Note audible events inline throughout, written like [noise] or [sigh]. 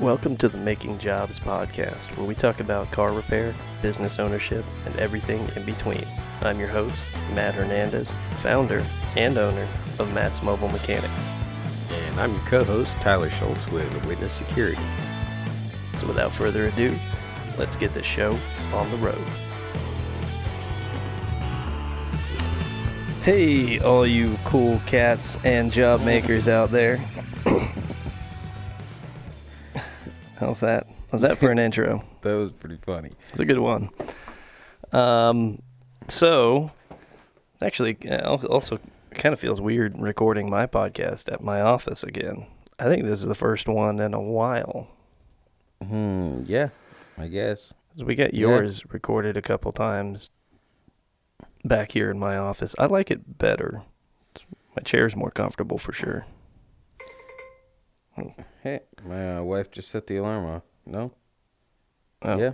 Welcome to the Making Jobs podcast, where we talk about car repair, business ownership, and everything in between. I'm your host, Matt Hernandez, founder and owner of Matt's Mobile Mechanix. And I'm your co-host, Tyler Schultz with Witness Security. So without further ado, let's get this show on the road. Hey, all you cool cats and job makers out there. How's that? How's that for an intro? [laughs] That was pretty funny. It's a good one. Um, so it's actually uh, also kind of feels weird recording my podcast at my office again. I think this is the first one in a while. Hmm. Yeah. I guess. we got Yeah. yours recorded a couple times back here in my office. I like it better. My chair's more comfortable for sure. Hey, my uh, wife just set the alarm off. No. Oh, Yeah.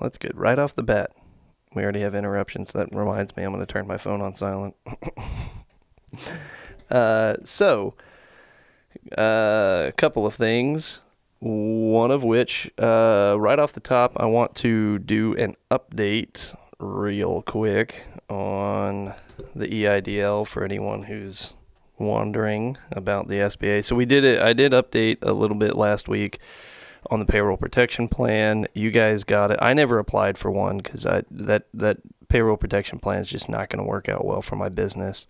That's good. Right off the bat, we already have interruptions. That reminds me, I'm going to turn my phone on silent. [laughs] uh, so, uh, a couple of things. One of which, uh, right off the top, I want to do an update real quick on the EIDL for anyone who's wondering about the SBA. So we did it. I did update a little bit last week on the payroll protection plan. You guys got it. I never applied for one because I that that payroll protection plan is just not going to work out well for my business.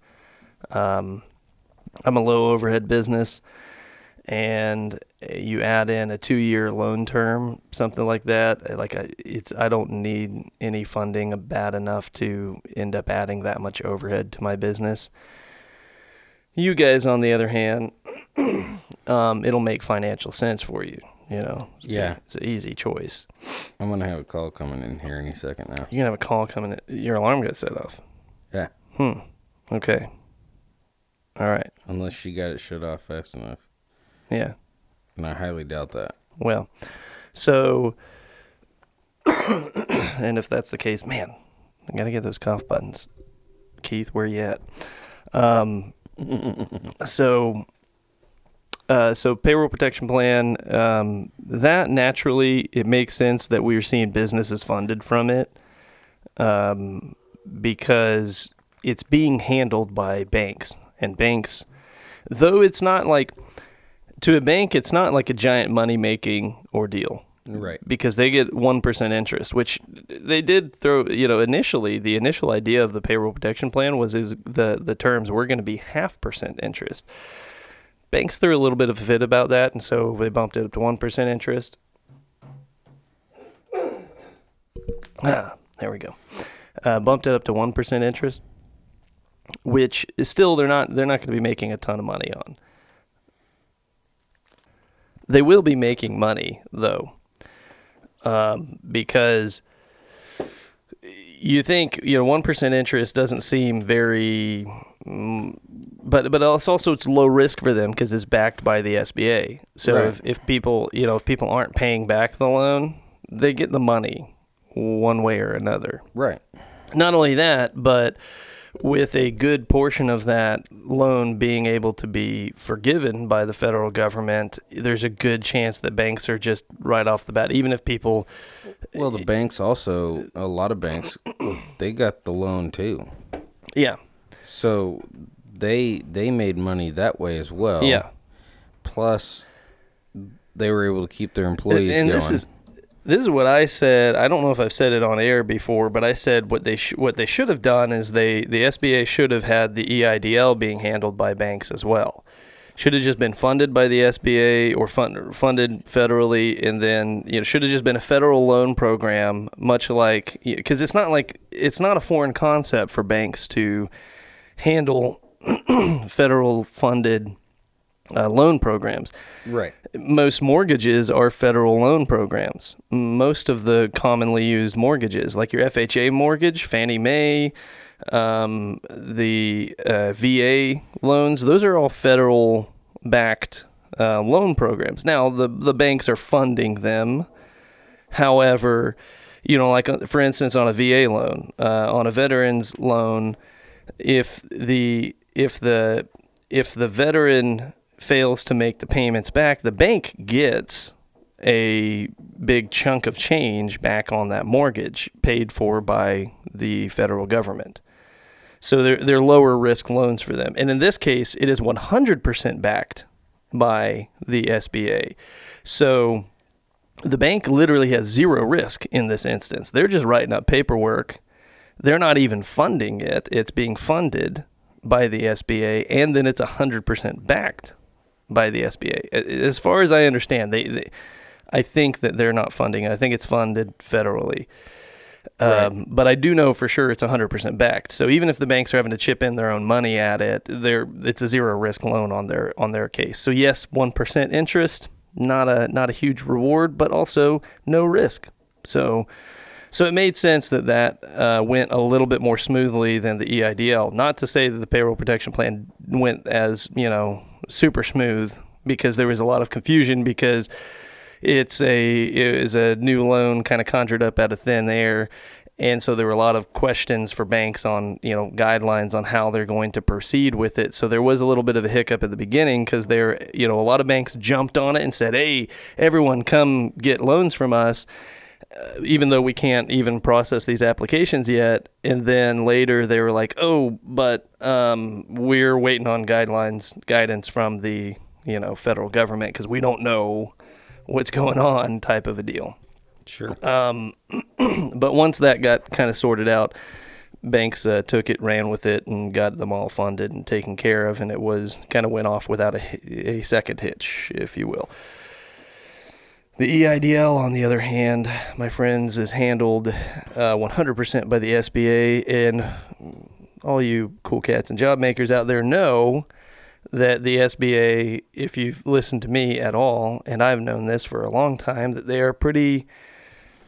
Um, I'm a low overhead business, and you add in a two year loan term, something like that. Like I, it's I don't need any funding bad enough to end up adding that much overhead to my business. You guys, on the other hand, [clears throat] um, it'll make financial sense for you. You know, Yeah. it's an easy choice. I'm gonna have a call coming in here any second now. You're gonna have a call coming. In. Your alarm got set off. Yeah. Hmm. Okay. All right. Unless she got it shut off fast enough, Yeah. and I highly doubt that. Well, so, [coughs] and if that's the case, man, I gotta get those cough buttons. Keith, where you at? Um, so, uh, so payroll protection plan. Um, that naturally, it makes sense that we are seeing businesses funded from it, um, because it's being handled by banks and banks. Though it's not like to a bank, it's not like a giant money making ordeal Right. because they get 1% interest which they did throw you know initially the initial idea of the payroll protection plan was is the the terms were going to be half percent interest. Banks threw a little bit of a fit about that and so they bumped it up to 1% interest. [coughs] Ah, there we go. Uh, bumped it up to 1% interest which is still they're not they're not going to be making a ton of money on. They will be making money though um, because you think you know one percent interest doesn't seem very, mm, but but it's also it's low risk for them because it's backed by the SBA. So Right. if if people you know if people aren't paying back the loan, they get the money one way or another Right. not only that, but with a good portion of that loan being able to be forgiven by the federal government, there's a good chance that banks are just right off the bat, even if people, Well, the eh, banks also, a lot of banks, [clears throat] they got the loan too. yeah, So they they made money that way as well. yeah. Plus, they were able to keep their employees and going. this is this is what I said. I don't know if I've said it on air before, but I said what they sh- what they should have done is they the SBA should have had the EIDL being handled by banks as well. Should have just been funded by the SBA or fund, funded federally, and then you know should have just been a federal loan program, much like because it's not like it's not a foreign concept for banks to handle [clears throat] federal funded uh, loan programs right. most mortgages are federal loan programs. Most of the commonly used mortgages, like your FHA mortgage, Fannie Mae, um, the uh, VA loans, those are all federal backed uh, loan programs. Now, the, the banks are funding them. However, you know, like uh, for instance, on a VA loan, uh, on a veteran's loan, if the if the if the veteran fails to make the payments back, the bank gets a big chunk of change back on that mortgage paid for by the federal government. So they're, they're lower risk loans for them. And in this case, it is 100% backed by the SBA. So the bank literally has zero risk in this instance. They're just writing up paperwork. They're not even funding it. It's being funded by the SBA, and then it's 100% backed by the SBA. As far as I understand, they, they I think that they're not funding it. I think it's funded federally. Um, But I do know for sure it's 100% backed. So even if the banks are having to chip in their own money at it, they're, it's a zero risk loan on their on their case. So yes, one percent interest, not a not a huge reward, but also no risk. So so it made sense that that uh, went a little bit more smoothly than the EIDL. Not to say that the payroll protection plan went as you know super smooth because there was a lot of confusion because it's a it was a new loan kind of conjured up out of thin air. And so there were a lot of questions for banks on you know guidelines on how they're going to proceed with it. So there was a little bit of a hiccup at the beginning because there you know a lot of banks jumped on it and said hey everyone come get loans from us even though we can't even process these applications yet. And then later they were like, oh, but um, we're waiting on guidelines, guidance from the you know federal government because we don't know what's going on, type of a deal. Sure. Um, [clears throat] but once that got kind of sorted out, banks uh, took it, ran with it, and got them all funded and taken care of, and it was kind of went off without a, a second hitch, if you will. The EIDL, on the other hand, my friends, is handled uh, 100% by the SBA, and all you cool cats and job makers out there know that the SBA, if you've listened to me at all, and I've known this for a long time, that they are pretty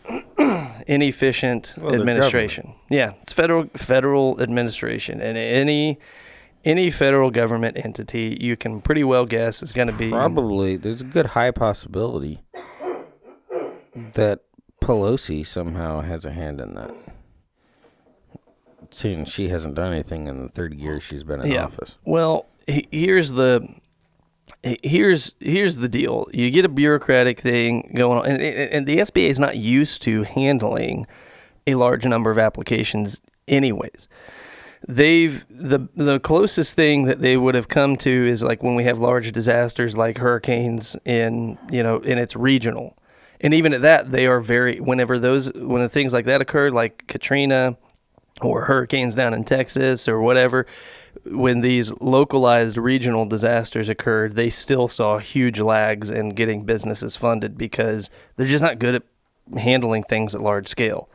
[clears throat] inefficient Well, administration. Yeah, it's federal federal administration, and any any federal government entity, you can pretty well guess is going to be Probably there's a good high possibility that Pelosi somehow has a hand in that. Seeing she hasn't done anything in the 30 years she's been in Yeah. office. Well, he- here's the here's here's the deal. You get a bureaucratic thing going on, and, and and the SBA is not used to handling a large number of applications, anyways. They've the the closest thing that they would have come to is like when we have large disasters like hurricanes in you know and it's regional, and even at that they are very whenever those when the things like that occurred like Katrina or hurricanes down in Texas or whatever, when these localized regional disasters occurred, they still saw huge lags in getting businesses funded because they're just not good at handling things at large scale,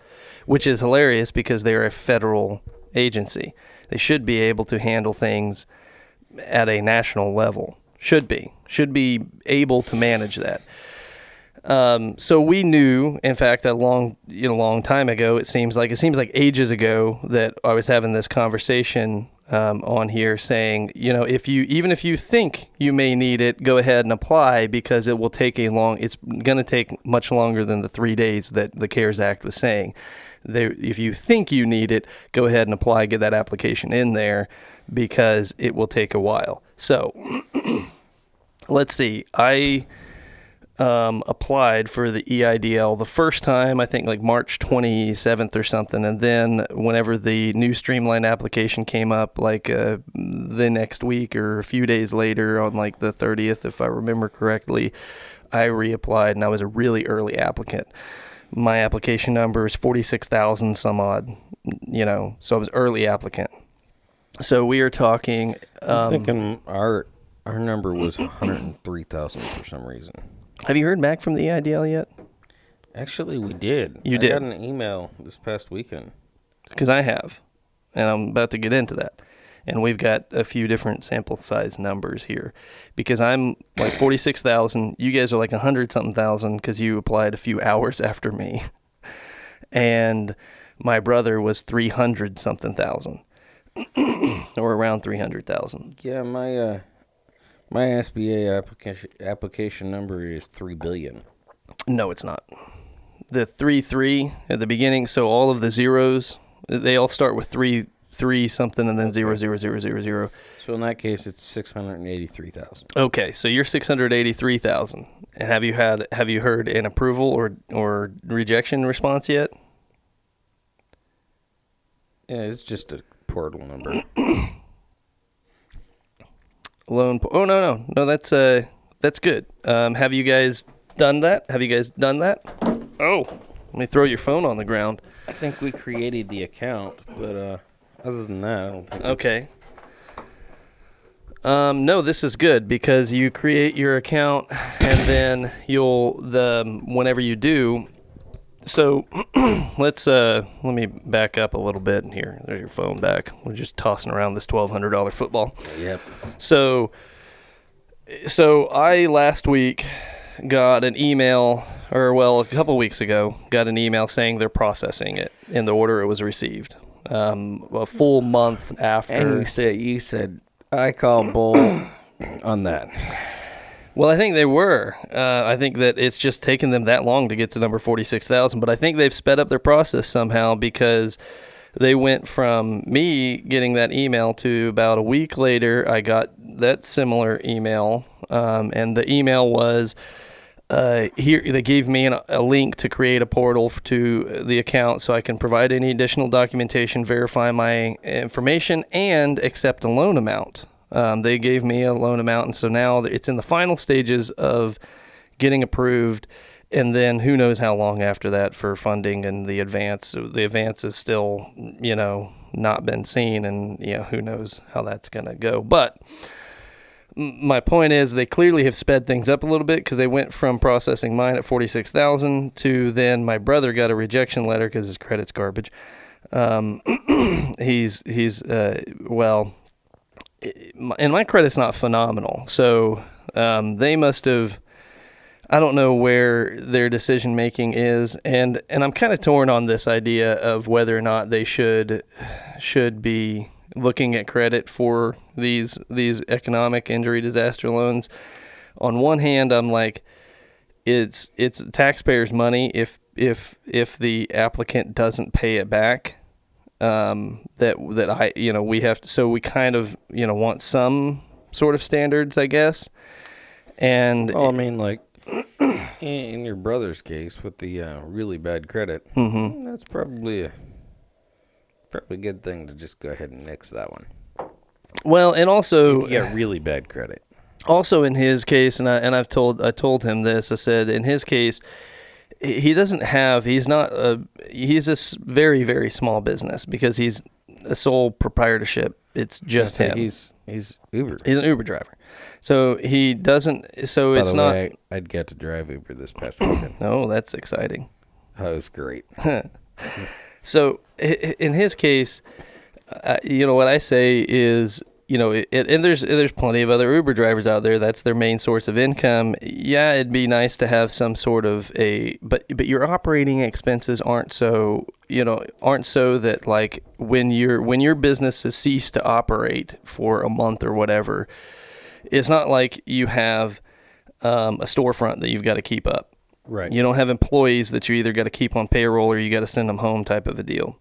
which is hilarious because they're a federal agency. They should be able to handle things at a national level. Should be. Should be able to manage that. Um, so we knew, in fact, a long, you know, long time ago. It seems like it seems like ages ago that I was having this conversation um, on here, saying, you know, if you even if you think you may need it, go ahead and apply because it will take a long. It's going to take much longer than the three days that the CARES Act was saying. There, if you think you need it, go ahead and apply. Get that application in there because it will take a while. So, [clears throat] let's see. I um, applied for the EIDL the first time, I think like March 27th or something. And then whenever the new streamlined application came up, like uh, the next week or a few days later on like the 30th, if I remember correctly, I reapplied and I was a really early applicant. My application number is 46,000 some odd, you know, so I was early applicant. So we are talking. I'm Um, thinking our our number was 103,000 for some reason. Have you heard back from the EIDL yet? Actually, we did. You I did? got an email this past weekend. because I have, and I'm about to get into that. And we've got a few different sample size numbers here, because I'm like forty six thousand. You guys are like a hundred something thousand because you applied a few hours [laughs] after me, and my brother was three hundred something thousand, [clears throat] or around three hundred thousand. Yeah, my uh, my SBA application application number is three billion. No, it's not. The three three at the beginning, so all of the zeros, they all start with three three something and then zero zero zero zero zero. So in that case, it's six hundred and eighty-three thousand. Okay, so you're six hundred eighty-three thousand. And have you had have you heard an approval or or rejection response yet? Yeah, it's just a portal number. [clears throat] Loan. Po- oh no no no that's uh that's good. Um, have you guys done that? Have you guys done that? Oh, let me throw your phone on the ground. I think we created the account, but uh, other than that, I don't think. Okay. Um, no, this is good because you create your account and then you'll the whenever you do. So [clears throat] let's uh let me back up a little bit in here. There's your phone back. We're just tossing around this twelve hundred dollar football. Yep. So, so I last week got an email, or well, a couple weeks ago, got an email saying they're processing it in the order it was received. Um, a full month after. And you said you said I call bull [clears throat] on that. Well, I think they were. Uh, I think that it's just taken them that long to get to number 46,000, but I think they've sped up their process somehow because they went from me getting that email to about a week later, I got that similar email. Um, and the email was uh, here, they gave me an, a link to create a portal to the account so I can provide any additional documentation, verify my information, and accept a loan amount. Um, they gave me a loan amount, and so now it's in the final stages of getting approved, and then who knows how long after that for funding and the advance. The advance is still, you know, not been seen, and you know who knows how that's gonna go. But my point is, they clearly have sped things up a little bit because they went from processing mine at forty six thousand to then my brother got a rejection letter because his credit's garbage. Um, [clears throat] he's he's uh, well and my credit's not phenomenal. So um, they must have. I don't know where their decision making is, and and I'm kind of torn on this idea of whether or not they should should be looking at credit for these these economic injury disaster loans. On one hand, I'm like, it's it's taxpayers' money if if if the applicant doesn't pay it back um, that that I you know we have to so we kind of you know want some sort of standards I guess and Well, I mean, like [clears throat] in, your brother's case with the uh, really bad credit, Mhm. that's probably a probably a good thing to just go ahead and nix that one. well and also yeah, really bad credit. also in his case and I and I've told I told him this I said in his case he doesn't have he's not a he's a very very small business because he's a sole proprietorship it's just him He's he's Uber. he's an Uber driver so he doesn't so By it's not way, I, I'd get to drive Uber this past weekend. [clears throat] oh that's exciting That was great. [laughs] So in his case, uh, you know what I say is, you know, it, and there's there's plenty of other Uber drivers out there. That's their main source of income. Yeah, it'd be nice to have some sort of a, but but your operating expenses aren't so, you know, aren't so that like when your when your business has ceased to operate for a month or whatever, it's not like you have um, a storefront that you've got to keep up. Right. You don't have employees that you either got to keep on payroll or you got to send them home type of a deal.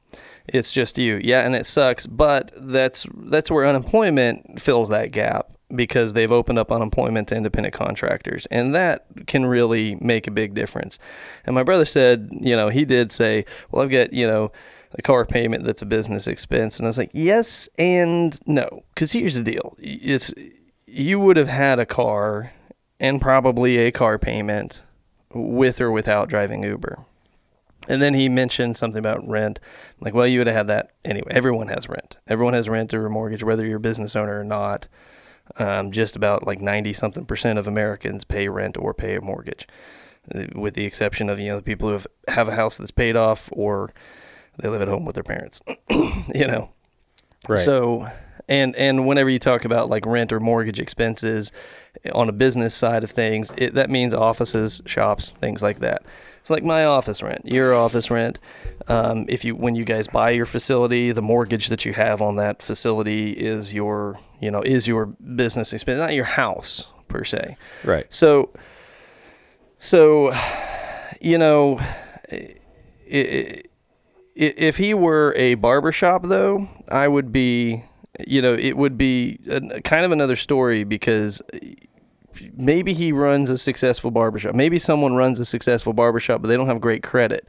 It's just you. Yeah, and it sucks, but that's that's where unemployment fills that gap because they've opened up unemployment to independent contractors and that can really make a big difference. And my brother said, you know, he did say, "Well, I've got, you know, a car payment that's a business expense." And I was like, "Yes and no." Cuz here's the deal. It's you would have had a car and probably a car payment with or without driving Uber. And then he mentioned something about rent. I'm like, well, you would have had that anyway. Everyone has rent. Everyone has rent or a mortgage, whether you're a business owner or not. Um, just about like 90 something percent of Americans pay rent or pay a mortgage, uh, with the exception of, you know, the people who have, have a house that's paid off or they live at home with their parents, [clears throat] you know. Right. So, and and whenever you talk about like rent or mortgage expenses on a business side of things, it, that means offices, shops, things like that. It's like my office rent, your office rent. Um, if you when you guys buy your facility, the mortgage that you have on that facility is your you know is your business expense, not your house per se. right. So, so, you know, it, it, if he were a barbershop though, I would be you know, it would be a, kind of another story because maybe he runs a successful barbershop. Maybe someone runs a successful barbershop but they don't have great credit.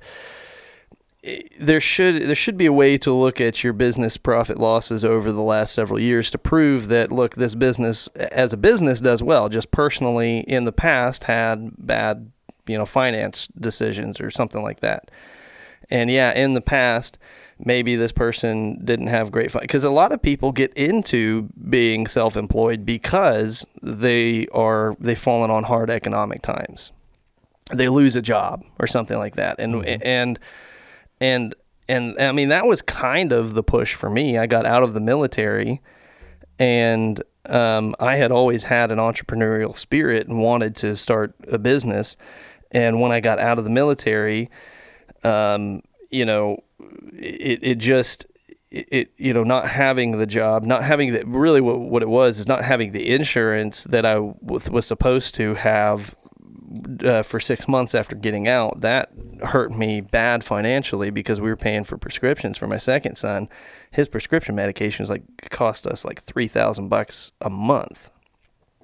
There should there should be a way to look at your business profit losses over the last several years to prove that look this business as a business does well just personally in the past had bad you know finance decisions or something like that. And yeah, in the past, maybe this person didn't have great fun because a lot of people get into being self-employed because they are they've fallen on hard economic times. They lose a job or something like that, and and and and I mean that was kind of the push for me. I got out of the military, and um, I had always had an entrepreneurial spirit and wanted to start a business. And when I got out of the military, um, you know, it, it just, it, you know, not having the job, not having the, really what, what it was is not having the insurance that I was, was supposed to have uh, for six months after getting out. That hurt me bad financially because we were paying for prescriptions for my second son. His prescription medications like cost us like three thousand bucks a month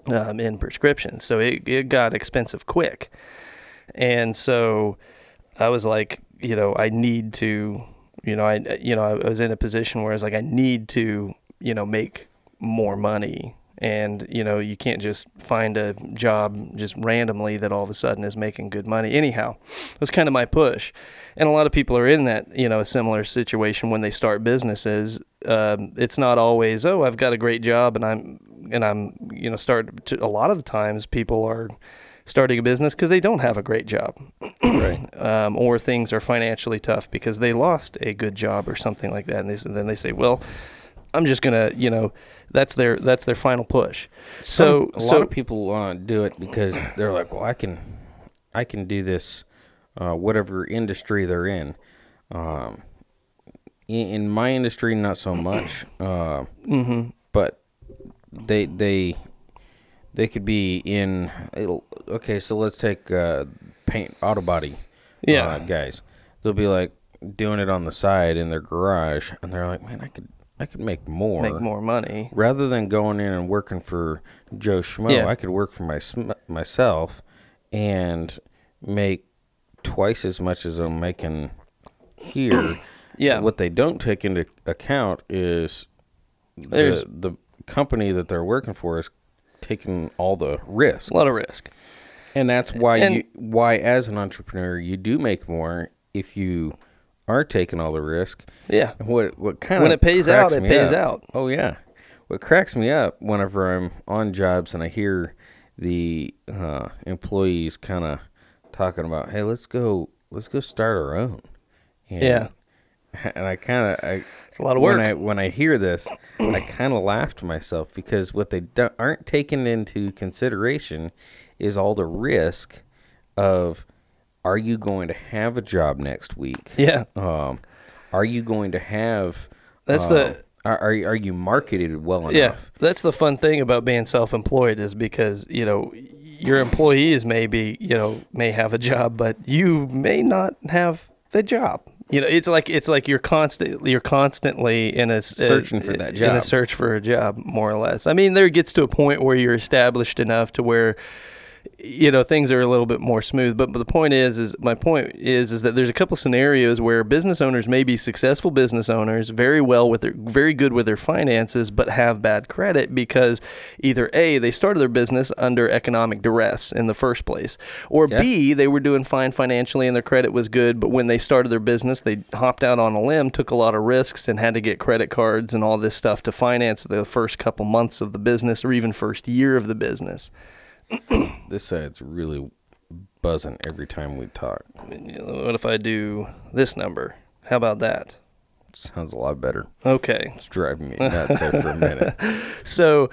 um, in prescriptions, so it it got expensive quick, and so I was like, you know, I need to, you know, I, you know, I was in a position where I was like, I need to, you know, make more money. And, you know, you can't just find a job just randomly that all of a sudden is making good money. Anyhow, that's kind of my push. And a lot of people are in that, you know, a similar situation when they start businesses. Um, it's not always, oh, I've got a great job and I'm, and I'm, you know, start to, a lot of the times people are, starting a business because they don't have a great job, Right. [clears throat] um, or things are financially tough because they lost a good job or something like that, and, they, s- then they say, "Well, I'm just gonna," you know, that's their that's their final push. So, Some- a so lot of people uh, do it because they're like, well, I can, I can do this, uh, whatever industry they're in. Um, in, in my industry, not so much. Uh, mhm. but they they they could be in. Okay, so let's take uh, paint auto body. Yeah. uh, guys, they'll be like doing it on the side in their garage, and they're like, man, I could I could make more. make more money. rather than going in and working for Joe Schmo, Yeah. I could work for my myself and make twice as much as I'm making here. [clears throat] Yeah. What they don't take into account is There's- the, the company that they're working for is taking all the risk, A lot of risk. And that's why And- you why as an entrepreneur you do make more if you are taking all the risk. Yeah. What what kind When of it pays out, it pays out. Oh yeah. What cracks me up whenever I'm on jobs and I hear the uh, employees kind of talking about, "Hey, let's go, let's go start our own." And, Yeah. [laughs] And I kind of, I It's a lot of work. when. I when I hear this, I kind of laugh to myself because what they do, aren't taking into consideration is all the risk of, are you going to have a job next week? Yeah. Um, are you going to have? That's uh, the- Are, are are you marketed well enough? Yeah, that's the fun thing about being self-employed is because you know your employees may be you know may have a job, but you may not have the job. You know, it's like it's like you're constantly you're constantly in a Searching for that job, in a search for a job, more or less. I mean, there gets to a point where you're established enough to where you know things are a little bit more smooth but, but the point is is my point is is that there's a couple scenarios where business owners may be successful business owners very well with their very good with their finances but have bad credit because either a they started their business under economic duress in the first place or Yeah. b they were doing fine financially and their credit was good but when they started their business they hopped out on a limb took a lot of risks and had to get credit cards and all this stuff to finance the first couple months of the business or even first year of the business [coughs] This side's really buzzing every time we talk. What if I do this number? How about that? Sounds a lot better. Okay. It's driving me nuts for a minute. [laughs] So,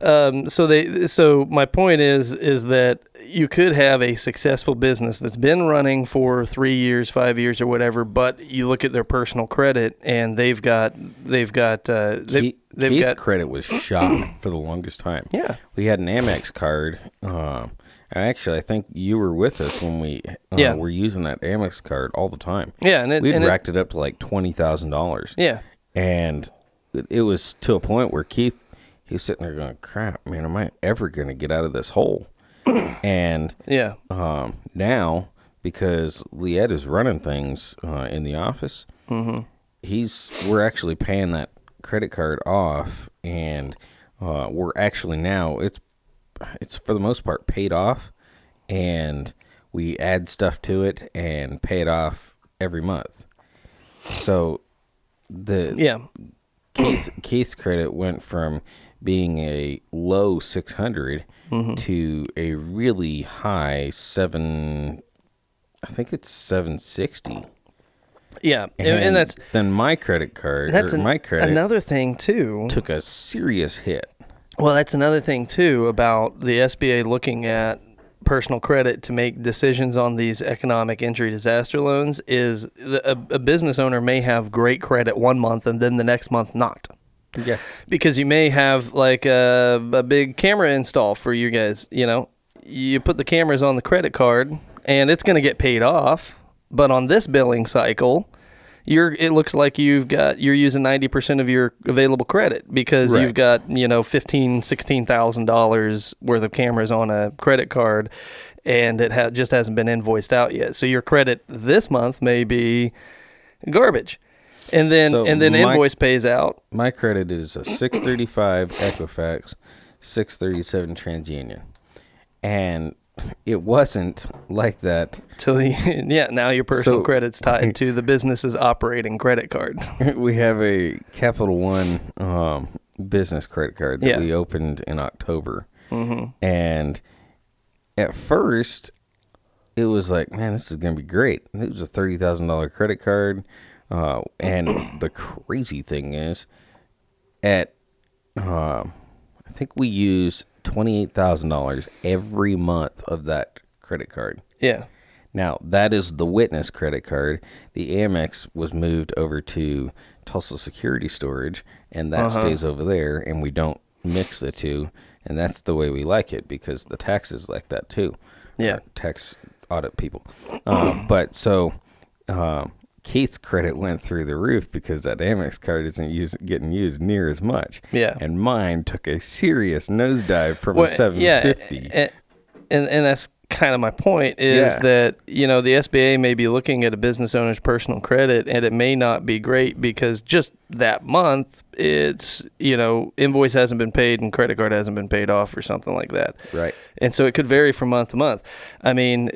um, so they, so my point is, is that you could have a successful business that's been running for three years, five years, or whatever, but you look at their personal credit and they've got, they've got, uh, they've, Keith, they've Keith's got, credit was [coughs] shot for the longest time. yeah, We had an Amex card, um, Actually, I think you were with us when we uh, Yeah. were using that Amex card all the time. Yeah, and it, We'd and racked it up to like twenty thousand dollars. yeah, and it was to a point where Keith he was sitting there going, "Crap, man, am I ever going to get out of this hole?" [clears throat] and yeah, um, now because Liette is running things uh, in the office, mm-hmm. he's we're actually paying that credit card off, and uh, we're actually now it's it's for the most part paid off, and we add stuff to it and pay it off every month. So the yeah, Keith's, Keith's credit went from being a low 600 Mm-hmm. to a really high seven. I think it's 760. yeah, and, and that's then my credit card. that's an- my credit another thing too. took a serious hit. Well, that's another thing too about the SBA looking at personal credit to make decisions on these economic injury disaster loans is the, a, a business owner may have great credit one month and then the next month not. Yeah. because you may have like a, a big camera install for you guys. You know, you put the cameras on the credit card and it's going to get paid off. But on this billing cycle, you're it looks like you've got you're using 90% of your available credit because Right. you've got, you know, 15 $16,000 worth of cameras on a credit card and it ha- just hasn't been invoiced out yet. So your credit this month may be garbage. And then So and then my- invoice pays out My credit is a 635 Equifax, 637 TransUnion. And it wasn't like that. Till [laughs] yeah, now your personal So- credit's tied [laughs] to the business's operating credit card. [laughs] we have a Capital One um, business credit card that Yeah. we opened in October. Mm-hmm. And at first, it was like, man, this is going to be great. It was a $30,000 credit card. Uh, and the crazy thing is, at, uh, I think we use $28,000 every month of that credit card. Yeah, Now, that is the witness credit card. The Amex was moved over to Tulsa Security Storage, and that Uh-huh. stays over there, and we don't mix the two. And that's the way we like it because the taxes like that too. Yeah. Our tax audit people. Um, but so um, Kate's credit went through the roof because that Amex card isn't use, getting used near as much. Yeah. And mine took a serious nosedive from Well, a 750. Yeah, and, and that's kind of my point is Yeah. that you know the SBA may be looking at a business owner's personal credit and it may not be great because just that month it's you know invoice hasn't been paid and credit card hasn't been paid off or something like that. Right. And so it could vary from month to month. I mean,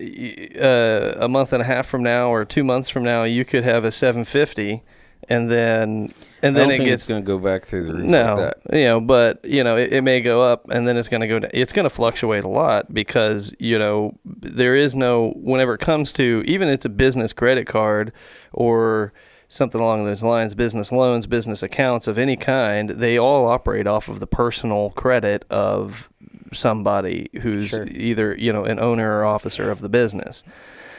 uh, a month and a half from now or two months from now, you could have a 750, and then and I then don't it think gets it's going to go back through the roof no, like you know, but you know, it, it may go up and then it's going to go down. It's going to fluctuate a lot because you know there is no whenever it comes to even if it's a business credit card or something along those lines, business loans, business accounts of any kind, they all operate off of the personal credit of somebody who's Sure. either you know an owner or officer of the business.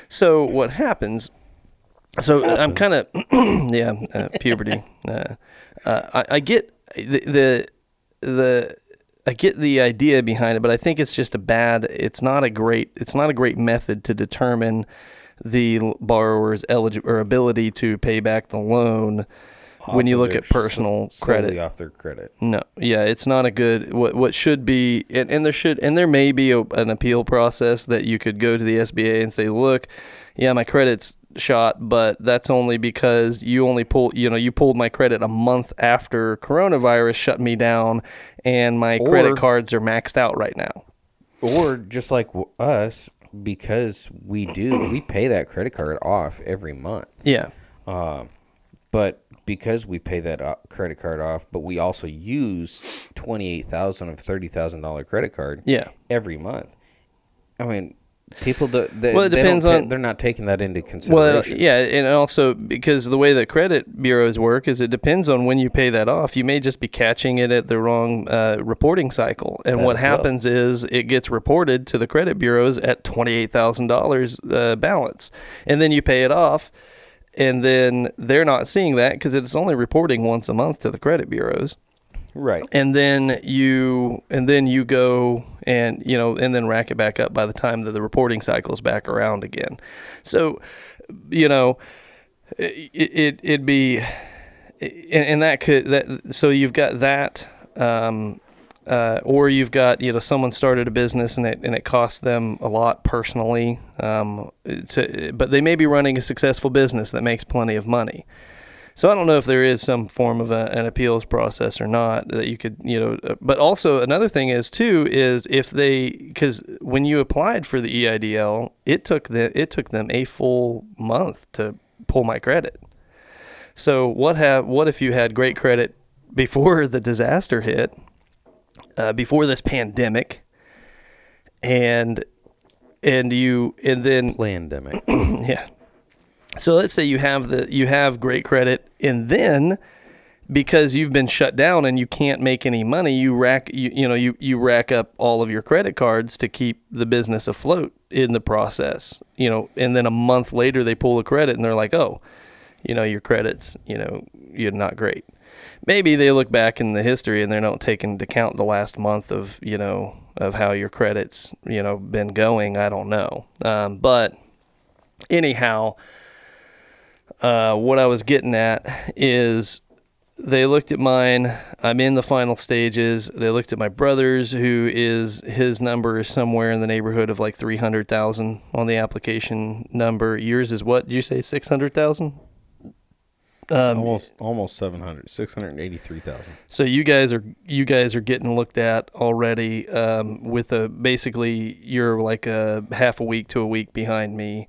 So what happens? So I'm kind of [clears throat] yeah, uh, puberty. Uh, uh, I, I get the, the the I get the idea behind it, but I think it's just a bad. It's not a great. It's not a great method to determine the borrower's eligible or ability to pay back the loan when you look at personal s- solely credit. off their credit. No, yeah, it's not a good. What what should be, and, and there should, and there may be a, an appeal process that you could go to the SBA and say, look, yeah, my credit's shot, but that's only because you only pulled, you know, you pulled my credit a month after coronavirus shut me down, and my Or- credit cards are maxed out right now. Or just like us, because we do, we [clears throat] pay that credit card off every month. Yeah, Uh, but because we pay that credit card off, but we also use twenty eight thousand of thirty thousand dollar credit card yeah. every month. I mean, people do. They, Well, it depends on- They're not taking that into consideration. Well, yeah, and also because the way that credit bureaus work is it depends on when you pay that off. You may just be catching it at the wrong uh, reporting cycle, and That what as well. happens is it gets reported to the credit bureaus at twenty eight thousand uh, dollars balance, and then you pay it off, and then they're not seeing that because it's only reporting once a month to the credit bureaus Right. and then you and then you go and you know, and then rack it back up by the time that the reporting cycle is back around again. So, you know, it, it it'd be, and, and that could that so you've got that. Um, uh, or you've got you know someone started a business and it and it costs them a lot personally, um, to, but they may be running a successful business that makes plenty of money. So I don't know if there is some form of a, an appeals process or not that you could, you know. uh, But also another thing is too is if they because when you applied for the EIDL, it took the it took them a full month to pull my credit. So what have what if you had great credit before [laughs] the disaster hit, uh, before this pandemic, and and you and then Pandemic. [clears throat] yeah. So let's say you have the you have great credit and then because you've been shut down and you can't make any money, you rack you, you know you you rack up all of your credit cards to keep the business afloat in the process. You know, and then a month later they pull the credit and they're like, "Oh, you know, your credits, you know, you're not great." Maybe they look back in the history and they don't take into account the last month of, you know, of how your credits, you know, been going. I don't know. Um, but anyhow, uh, what I was getting at is they looked at mine. I'm in the final stages. They looked at my brother's, who is his number is somewhere in the neighborhood of like 300,000 on the application number. Yours is what? Did you say 600,000? Um, almost almost 700 683,000 so you guys are you guys are getting looked at already um, with a basically you're like a half a week to a week behind me.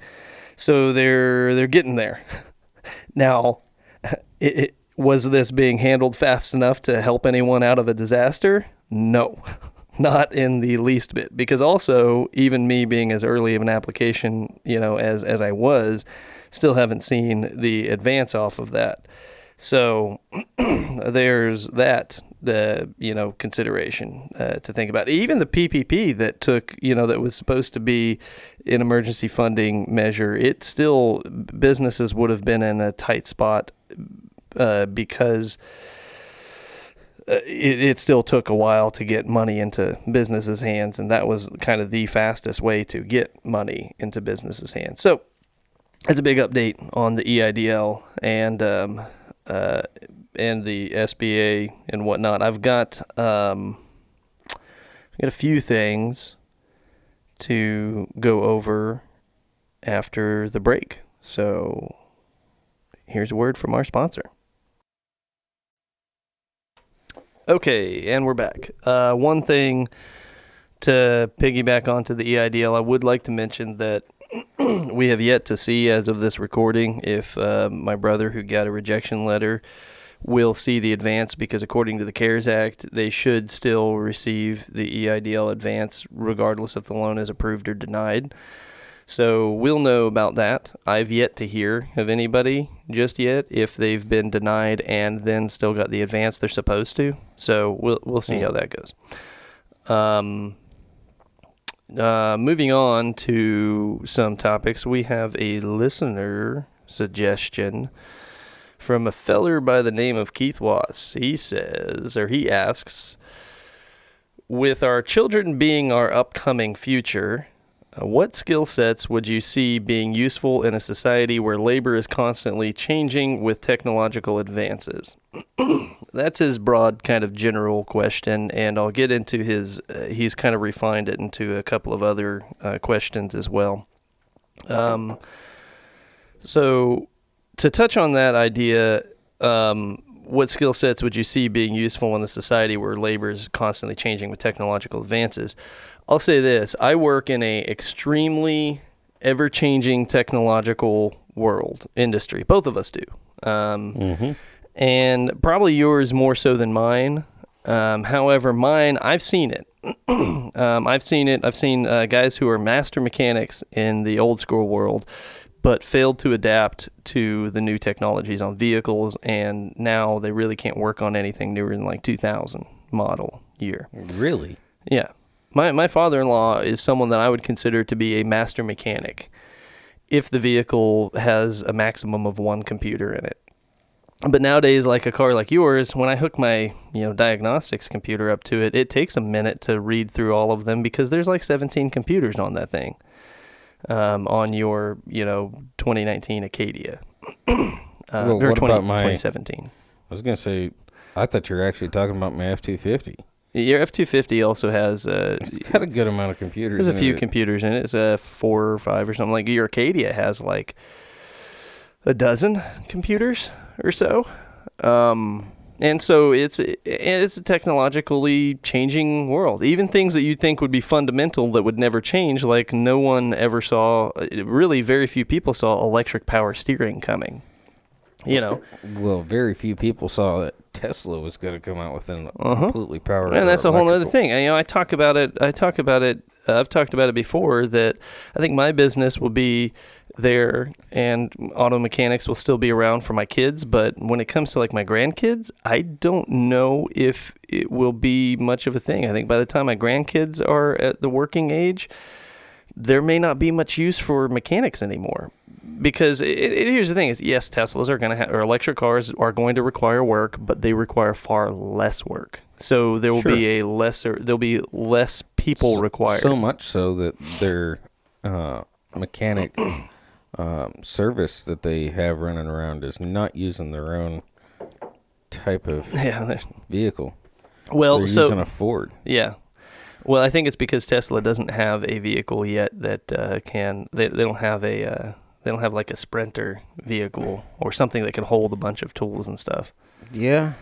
So they're they're getting there. [laughs] now, [laughs] it, it, was this being handled fast enough to help anyone out of a disaster? No. [laughs] Not in the least bit because also even me being as early of an application, you know, as as I was, still haven't seen the advance off of that. So [clears throat] there's that, uh, you know, consideration uh, to think about. Even the PPP that took, you know, that was supposed to be an emergency funding measure, it still businesses would have been in a tight spot uh, because uh, it, it still took a while to get money into businesses' hands, and that was kind of the fastest way to get money into businesses' hands. So that's a big update on the EIDL and um, uh, and the SBA and whatnot. I've got um, I've got a few things to go over after the break. So here's a word from our sponsor. Okay, and we're back. Uh, one thing to piggyback onto the EIDL, I would like to mention that [clears throat] we have yet to see, as of this recording, if uh, my brother, who got a rejection letter, will see the advance because, according to the CARES Act, they should still receive the EIDL advance regardless if the loan is approved or denied. So we'll know about that. I've yet to hear of anybody just yet if they've been denied and then still got the advance they're supposed to. So we'll we'll see how that goes. Um, uh, moving on to some topics, we have a listener suggestion from a feller by the name of Keith Watts. He says, or he asks, with our children being our upcoming future, uh, what skill sets would you see being useful in a society where labor is constantly changing with technological advances? [clears throat] That's his broad kind of general question, and I'll get into his. Uh, he's kind of refined it into a couple of other uh, questions as well. Um, so, to touch on that idea, um, what skill sets would you see being useful in a society where labor is constantly changing with technological advances? I'll say this: I work in a extremely ever-changing technological world industry. Both of us do, um, and probably yours more so than mine. Um, however, mine, I've seen it. [clears throat] um, I've seen it. I've seen uh, guys who are master mechanics in the old school world, but failed to adapt to the new technologies on vehicles, and now they really can't work on anything newer than like 2000 model year. Really? Yeah. My my father-in-law is someone that I would consider to be a master mechanic if the vehicle has a maximum of one computer in it. but nowadays, like a car like yours, when I hook my you know diagnostics computer up to it, it takes a minute to read through all of them because there's like 17 computers on that thing. Um, on your you know 2019 Acadia, [clears throat] uh, Well, or what 20, about my- 2017. I was gonna say, I thought you were actually talking about my F two fifty. Your F250 also has uh, It's got a good amount of computers. There's a few it. computers in it. It's a four or five or something. Like your Acadia has like a dozen computers or so. Um, and so it's it's a technologically changing world. Even things that you think would be fundamental that would never change, like no one ever saw. Really, very few people saw electric power steering coming. You know, Well, very few people saw that Tesla was going to come out with an Uh-huh. completely powered. and that's a whole other thing. You know, I talk about it. I talk about it. I've talked about it before. That I think my business will be there, and auto mechanics will still be around for my kids. But when it comes to like my grandkids, I don't know if it will be much of a thing. I think by the time my grandkids are at the working age, there may not be much use for mechanics anymore. Because it, it, here's the thing is yes teslas are going to have or electric cars are going to require work but they require far less work. So there will be a lesser there'll be less people So- required. So much so that their uh, mechanic [clears throat] um, service that they have running around is not using their own type of [laughs] yeah vehicle. well They're so using a Ford. yeah well i think it's because tesla doesn't have a vehicle yet that uh, can they, they don't have a uh, they don't have like a sprinter vehicle or something that can hold a bunch of tools and stuff Yeah,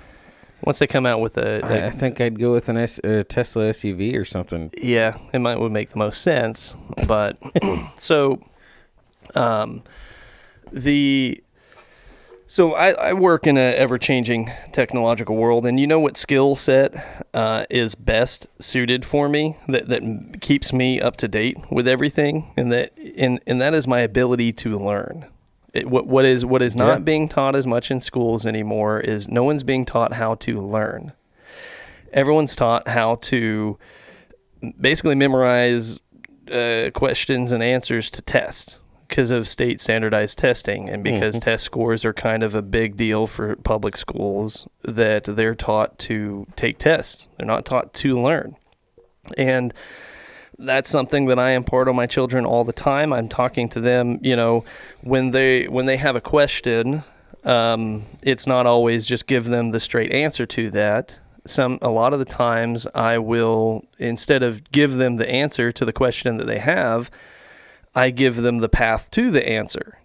once they come out with a, I, I think I'd go with an S, uh, Tesla SUV or something. Yeah, it might would make the most sense, but [coughs] so um the so I, I work in an ever changing technological world, and you know what skill set uh, is best suited for me that that keeps me up to date with everything, and that and and that is my ability to learn. It, what what is what is not Yeah. being taught as much in schools anymore is no one's being taught how to learn. Everyone's taught how to basically memorize uh, questions and answers to test because of state standardized testing and because test scores are kind of a big deal for public schools that they're taught to take tests they're not taught to learn and that's something that I impart on my children all the time. I'm talking to them, you know, when they when they have a question, um, it's not always just give them the straight answer to that. Some a lot of the times I will instead of give them the answer to the question that they have, I give them the path to the answer.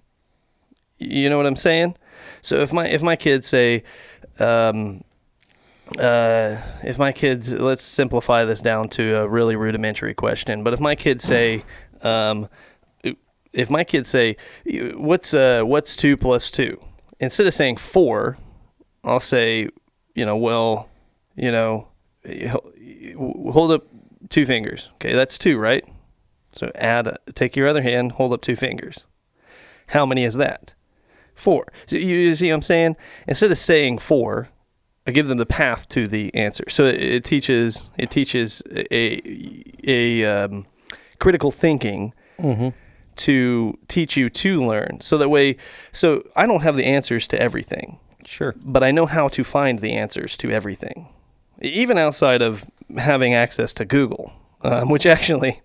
You know what I'm saying? So if my if my kids say, um, uh, if my kids, let's simplify this down to a really rudimentary question. But if my kids say, um, if my kids say, what's uh, what's two plus two? Instead of saying four, I'll say, you know, well, you know, hold up two fingers. Okay, that's two, right? So add, take your other hand, hold up two fingers. How many is that? Four. So you, see what I'm saying? Instead of saying four, I give them the path to the answer. So it, it teaches it teaches a a um, critical thinking to teach you to learn. So that way, so I don't have the answers to everything, Sure. but I know how to find the answers to everything, even outside of having access to Google, um, which [laughs] actually,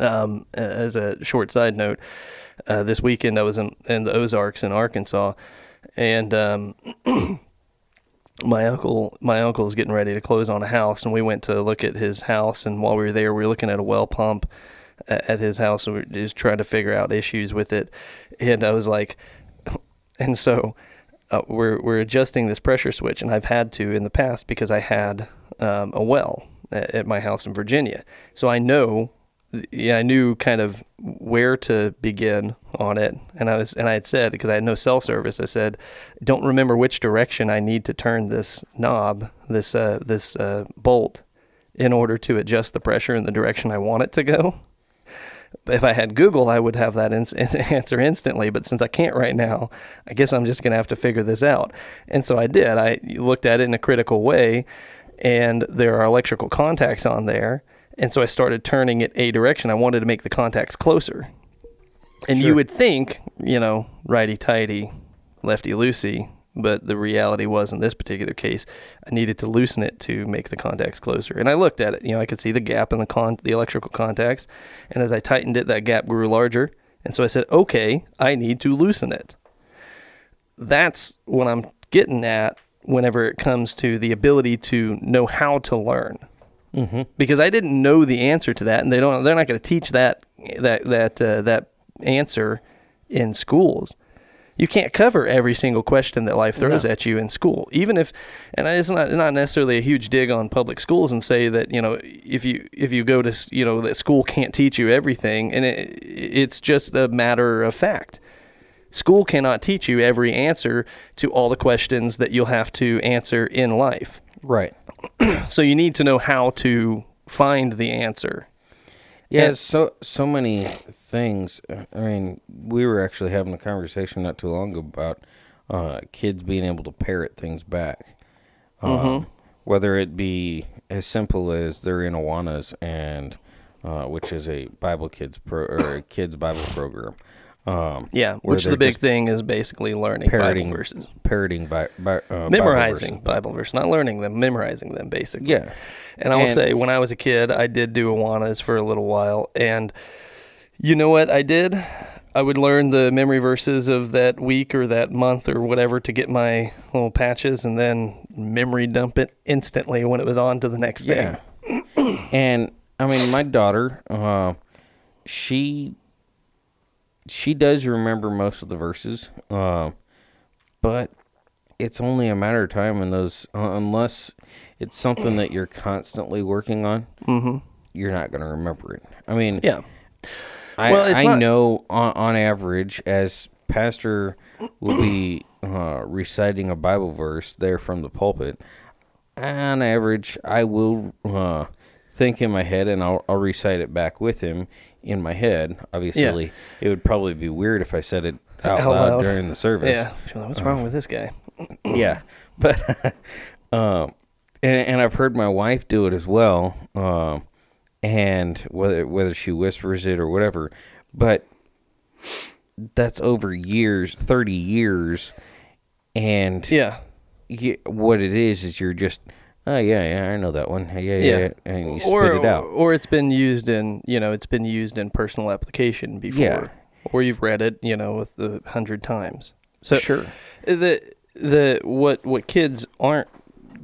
um, as a short side note, uh, this weekend I was in, in the Ozarks in Arkansas, and um, [clears throat] my uncle my uncle is getting ready to close on a house, and we went to look at his house, and while we were there, we were looking at a well pump at his house, and we were just trying to figure out issues with it, and I was like, [laughs] and so uh, we're we're adjusting this pressure switch, and I've had to in the past because I had um, a well at, at my house in Virginia, so I know, yeah, I knew kind of where to begin on it, and I was and I had said because I had no cell service, I said, don't remember which direction I need to turn this knob, this uh, this uh, bolt, in order to adjust the pressure in the direction I want it to go if I had Google, I would have that ins- [laughs] answer instantly. But since I can't right now, I guess I'm just going to have to figure this out. And so I did. I looked at it in a critical way, and there are electrical contacts on there. And so I started turning it a direction. I wanted to make the contacts closer. And you would think, you know, righty tighty, lefty loosey, But the reality was, in this particular case, I needed to loosen it to make the contacts closer. And I looked at it. You know, I could see the gap in the con- the electrical contacts, and as I tightened it, that gap grew larger. And so I said, okay, I need to loosen it. That's what I'm getting at whenever it comes to the ability to know how to learn. Mm-hmm. Because I didn't know the answer to that, and they don't. They're not going to teach that that that uh, that answer in schools. You can't cover every single question that life throws No. at you in school, even if, and it's not not necessarily a huge dig on public schools and say that you know if you if you go to you know that school can't teach you everything, and it, it's just a matter of fact. School cannot teach you every answer to all the questions that you'll have to answer in life. Right. [clears throat] So you need to know how to find the answer. Yeah, And- so so many things. I mean, we were actually having a conversation not too long ago about uh, kids being able to parrot things back, um, whether it be as simple as they're in Awanas and uh, which is a Bible kids pro or a kids Bible program. Um, Yeah, which the big thing is basically learning parroting Bible verses. parroting by, by uh, memorizing Bible Bible verses, not learning them, memorizing them basically. Yeah, And I will say, when I was a kid, I did do Awanas for a little while, and you know what I did? I would learn the memory verses of that week or that month or whatever to get my little patches, and then memory dump it instantly when it was on to the next Yeah. thing. [clears throat] and I mean, my daughter, uh, she she does remember most of the verses, uh, but it's only a matter of time, and those uh, unless it's something that you're constantly working on, Mm-hmm. you're not going to remember it. I mean, Yeah. I, Well, I not- know on, on average, as pastor will be uh, reciting a Bible verse there from the pulpit, on average, I will uh, think in my head and I'll, I'll recite it back with him in my head. Obviously, it would probably be weird if I said it out, Out loud, loud. during the service Yeah. What's wrong with this guy? yeah, [laughs] but [laughs] um, and, and I've heard my wife do it as well. Um, and whether whether she whispers it or whatever, but that's over years, thirty years, and Yeah. y- what it is is you're just. Oh yeah, yeah, I know that one. Yeah, yeah, Yeah. yeah. and you spit or, it out. Or it's been used in, you know, it's been used in personal application before. Yeah. Or you've read it, you know, with the hundred times. So sure. the the what what kids aren't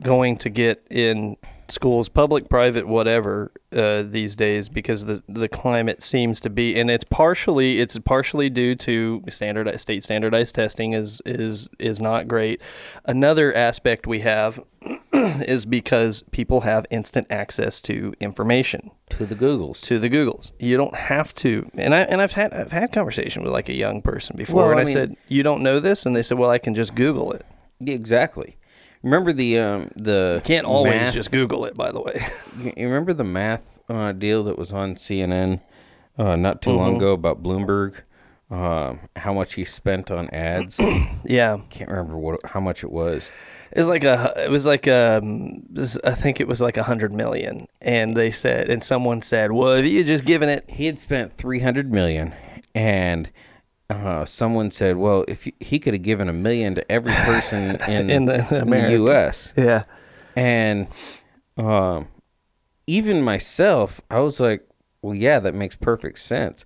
going to get in schools, public, private, whatever, uh, these days because the the climate seems to be, and it's partially it's partially due to standard state standardized testing is is is not great. Another aspect we have [clears throat] is because people have instant access to information To the Googles. to the Googles. You don't have to. And I and I've had I've had conversation with like a young person before, Well, and I I, mean- said, "You don't know this," and they said, "Well, I can just Google it." Exactly. Remember the um the Can't always math- just Google it, by the way. [laughs] You you remember the math uh, deal that was on CNN uh, not too long ago about Bloomberg? Uh, how much he spent on ads? [clears throat] yeah, Can't remember what how much it was. it was like a it was like um this- I think it was like a hundred million, and they said, and someone said, "Well, if you just given it." He had spent three hundred million, and uh, someone said, "Well, if he, he could have given a million to every person [laughs] in, In the- in America. U.S." Yeah, and um, even myself, I was like, "Well, yeah, that makes perfect sense,"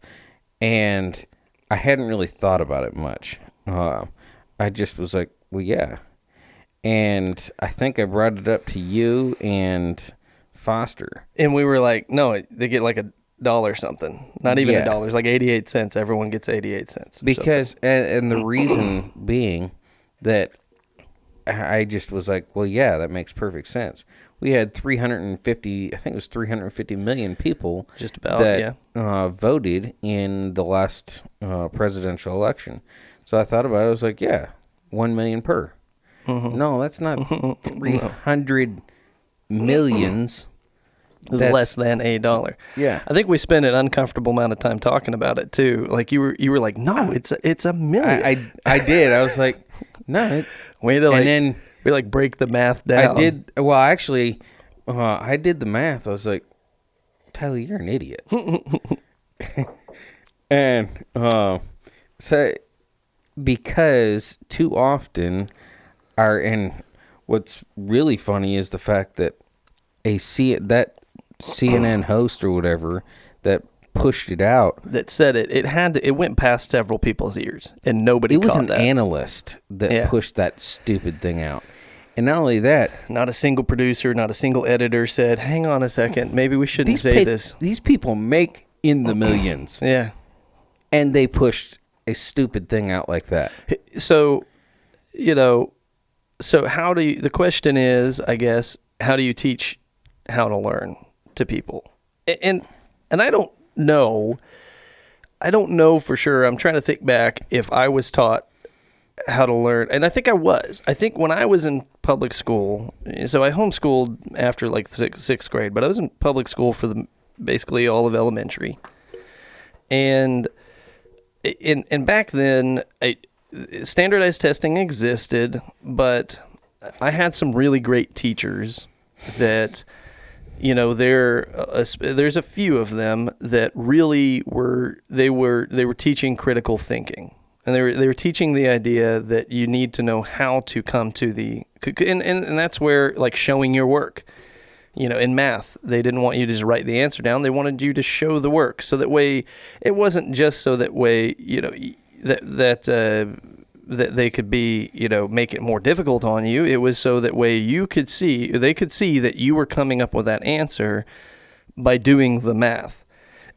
and I hadn't really thought about it much. Uh, I just was like, "Well, yeah," and I think I brought it up to you and Foster. and we were like, "No, they get like a dollar something, not even Yeah. a dollar, it's like eighty-eight cents. Everyone gets eighty-eight cents." or because and, and the reason [clears throat] being that I I just was like, well, yeah, that makes perfect sense. We had 350, I think it was 350 million people Just about, that yeah. uh, voted in the last uh, presidential election. So I thought about it. I was like, yeah, one million per. Mm-hmm. No, that's not [laughs] 300 millions. Was That's- less than a dollar. Yeah. I think we spent an uncomfortable amount of time talking about it too. Like you were, you were like, "No, it's a, it's a million. I, I, I did. I was like, [laughs] no. It, we to like, and then we like break the math down. I did. Well, actually, uh, I did the math. I was like, Tyler, you're an idiot. [laughs] and uh, so, because too often Our and what's really funny is the fact that a C that CNN host or whatever that pushed it out. that said it. It had to, it went past several people's ears, and nobody It was an that. analyst that Yeah. pushed that stupid thing out. And not only that, not a single producer, not a single editor said, "Hang on a second, maybe we shouldn't say this." these people make in the millions, Yeah. and they pushed a stupid thing out like that. So, you know, so how do you? The question is, I guess, how do you teach how to learn to people? And and I don't know. I don't know for sure. I'm trying to think back if I was taught how to learn, and I think I was. I think when I was in public school, so I homeschooled after like sixth, sixth grade, but I was in public school for the basically all of elementary, and and and back then, I, standardized testing existed, but I had some really great teachers that you know there uh, there's a few of them that really were they were they were teaching critical thinking. And they were they were teaching the idea that you need to know how to come to the and, and, and that's where like showing your work. You know in math they didn't want you to just write the answer down. They wanted you to show the work so that way it wasn't just so that way you know that that uh, that they could be you know make it more difficult on you it was so that way you could see they could see that you were coming up with that answer by doing the math.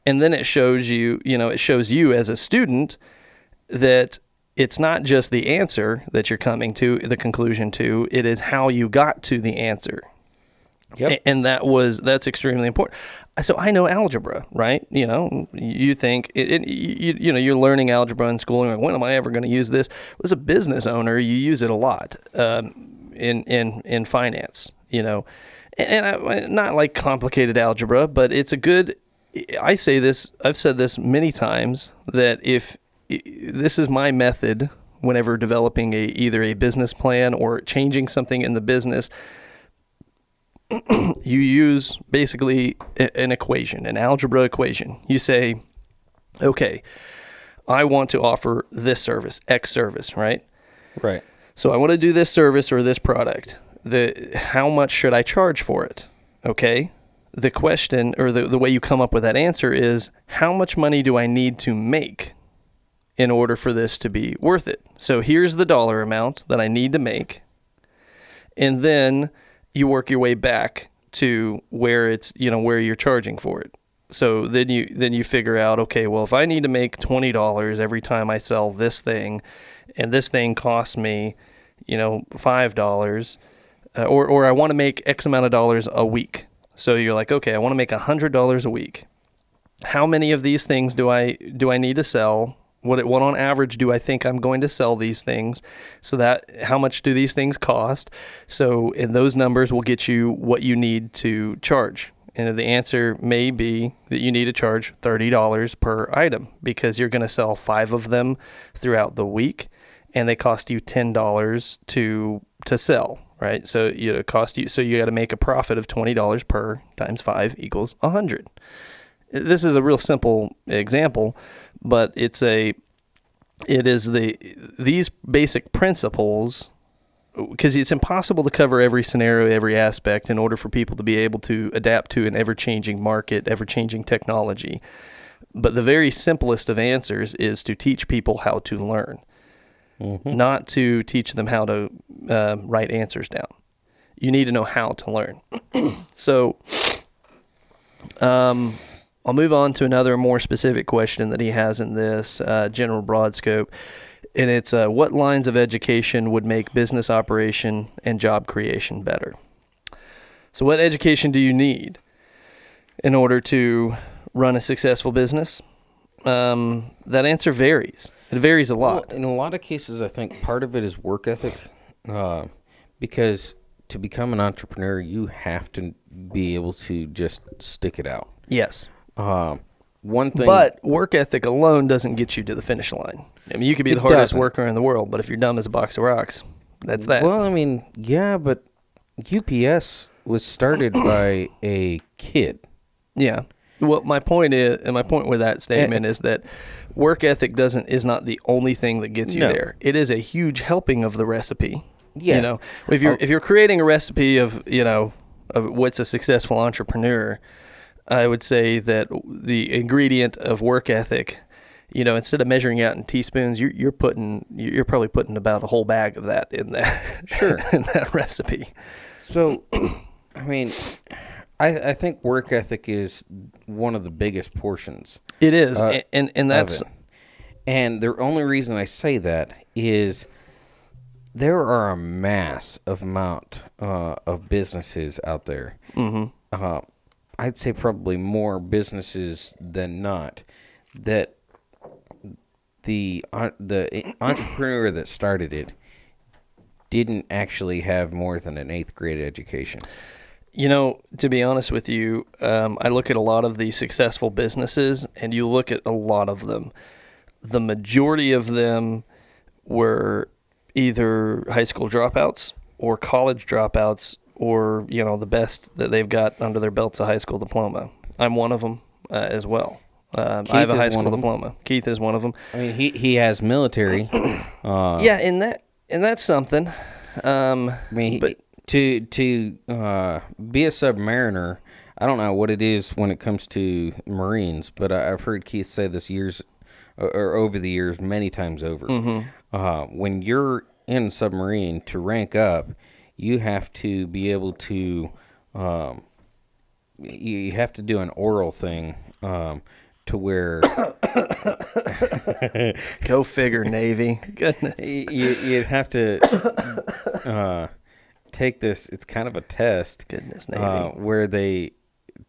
And then it shows you you know it shows you as a student that it's not just the answer that you're coming to the conclusion to it is how you got to the answer. Yep. and that was that's extremely important so i know algebra right? You know you think it, it, you, you know you're learning algebra in school and like, when am i ever going to use this? As a business owner you use it a lot um, in in in finance you know? And, and I, not like complicated algebra but it's a good i say this i've said this many times that if this is my method whenever developing a either a business plan or changing something in the business [clears throat] you use basically an equation, an algebra equation. You say, okay, I want to offer this service, X service, right? Right. So I want to do this service or this product. The how much should I charge for it? Okay? The question or the, the way you come up with that answer is how much money do I need to make in order for this to be worth it? So here's the dollar amount that I need to make. And then you work your way back to where it's, you know, where you're charging for it. So then you then you figure out, okay, well if I need to make twenty dollars every time I sell this thing, and this thing costs me, you know, five dollars, uh, or or I want to make X amount of dollars a week. So you're like, okay, I want to make a hundred dollars a week. How many of these things do I do I need to sell? What what on average do I think I'm going to sell these things? So that how much do these things cost? So and those numbers will get you what you need to charge. And the answer may be that you need to charge $30 per item because you're going to sell five of them throughout the week and they cost you $10 to to sell, right? So you know, cost you so you got to make a profit of $20 per times 5 equals 100. This is a real simple example, but it's a it is the these basic principles because it's impossible to cover every scenario, every aspect in order for people to be able to adapt to an ever changing market, ever changing technology. But the very simplest of answers is to teach people how to learn, not to teach them how to uh, write answers down. You need to know how to learn. [clears throat] so, um, I'll move on to another more specific question that he has in this uh, general broad scope and it's uh, what lines of education would make business operation and job creation better. So, what education do you need in order to run a successful business? Um, that answer varies. It varies a lot. Well, in a lot of cases, I think part of it is work ethic, uh, because to become an entrepreneur, you have to be able to just stick it out. yes, Um, one thing, but work ethic alone doesn't get you to the finish line. I mean, you could be It the hardest doesn't. worker in the world, but if you're dumb as a box of rocks, that's that. well, I mean, yeah, but UPS was started [clears throat] by a kid. Yeah. Well, my point is, and my point with that statement is that work ethic doesn't is not the only thing that gets you No. there. It is a huge helping of the recipe, Yeah. You know, if you're Oh. if you're creating a recipe of you know of what's a successful entrepreneur, I would say that the ingredient of work ethic, you know, instead of measuring out in teaspoons, you're you're putting you're probably putting about a whole bag of that in that Sure. [laughs] in that recipe. So, I mean, I I think work ethic is one of the biggest portions. It is, Uh, and and, that's. And the only reason I say that is there are a mass of amount uh, of businesses out there. Mm-hmm. Uh, I'd say probably more businesses than not that the uh, the entrepreneur that started it didn't actually have more than an eighth grade education. You know, to be honest with you, um, I look at a lot of the successful businesses, and you look at a lot of them. The majority of them were either high school dropouts or college dropouts, or you know, the best that they've got under their belt's a high school diploma. I'm one of them uh, as well. Um, I have a high school one of 'em. diploma. Keith is one of them. I mean, he he has military. [clears throat] Uh, yeah, and that and that's something. Um, I mean, but to to uh, be a submariner, I don't know what it is when it comes to Marines, but I, I've heard Keith say this years or, or over the years many times over. Mm-hmm. Uh, when you're in submarine to rank up, you have to be able to um, you, you have to do an oral thing um, to where go figure, Navy. Goodness. you, you'd have to [coughs] uh, take this. It's kind of a test. Goodness, Navy. uh, where they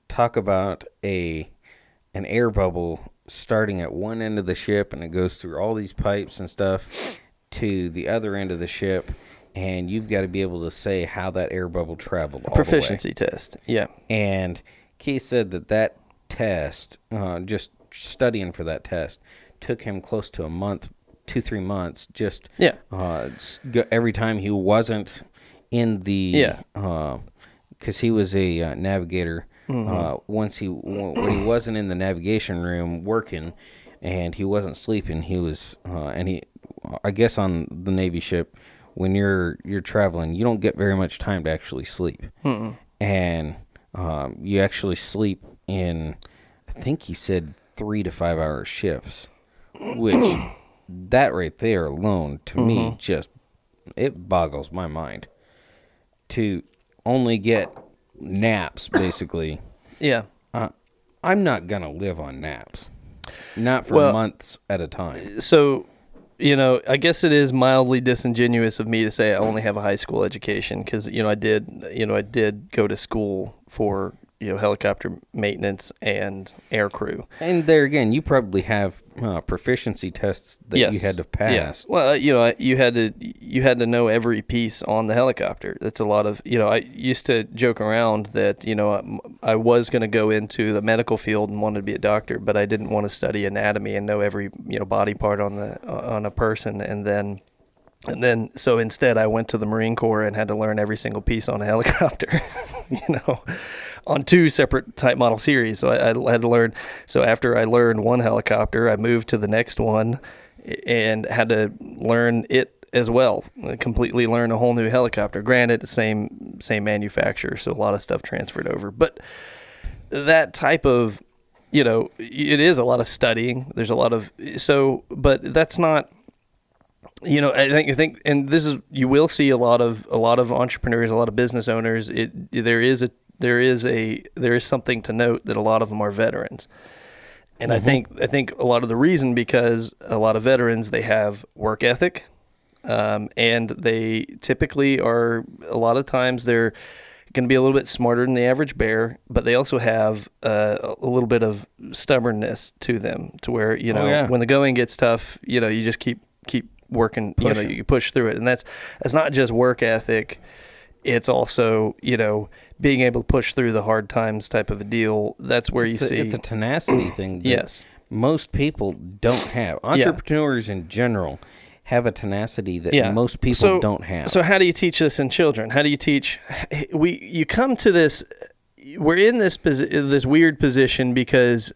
talk about a an air bubble starting at one end of the ship and it goes through all these pipes and stuff to the other end of the ship and you've got to be able to say how that air bubble traveled way. Proficiency test. Yeah. And Keith said that that test, uh, just studying for that test, took him close to a month, two three months. Just Yeah. uh, every time he wasn't in the Yeah. because he was a uh, navigator. Mm-hmm. Uh, once he when he wasn't in the navigation room working, and he wasn't sleeping, he was uh, and he, I guess on the Navy ship, when you're you're traveling, you don't get very much time to actually sleep, and um, you actually sleep in, I think he said three to five hour shifts, which [clears throat] that right there alone to me just it boggles my mind to only get naps [coughs] basically. Yeah. uh, i'm not gonna live on naps. Not for Well- months at a time. So, you know, I guess it is mildly disingenuous of me to say I only have a high school education because you know I did, you know, I did go to school for you know helicopter maintenance and air crew. and there again you probably have uh, proficiency tests that you had to Yeah. pass Well, uh, you know, you had to you had to know every piece on the helicopter. That's a lot of you know. I used to joke around that you know I'm- I was going to go into the medical field and wanted to be a doctor, but I didn't want to study anatomy and know every you know body part on the uh, on a person, and then. And then, so instead, I went to the Marine Corps and had to learn every single piece on a [laughs] helicopter, [laughs] you know, on two separate type model series. So I, I had to learn. So after I learned one helicopter, I moved to the next one and had to learn it as well. Uh, completely learn a whole new helicopter. Granted, same same manufacturer, so a lot of stuff transferred over. But that type of, you know, it is a lot of studying. There's a lot of so, but that's not you know, I think I think, and this is you will see a lot of a lot of entrepreneurs, a lot of business owners. It there is a there is a there is something to note that a lot of them are veterans, and I think I think a lot of the reason because a lot of veterans they have work ethic, um, and they typically are a lot of times they're going to be a little bit smarter than the average bear, but they also have uh, a little bit of stubbornness to them, to where you know yeah. when the going gets tough, you know you just keep working. You know you push through it, and that's that's not just work ethic. It's also you know being able to push through the hard times type of a deal. That's where it's you a, see it's a tenacity [clears throat] thing Yes. most people don't have entrepreneurs in general have a tenacity that yeah. most people So- don't have So how do you teach this in children? How do you teach? We you come to this. We're in this posi- this weird position because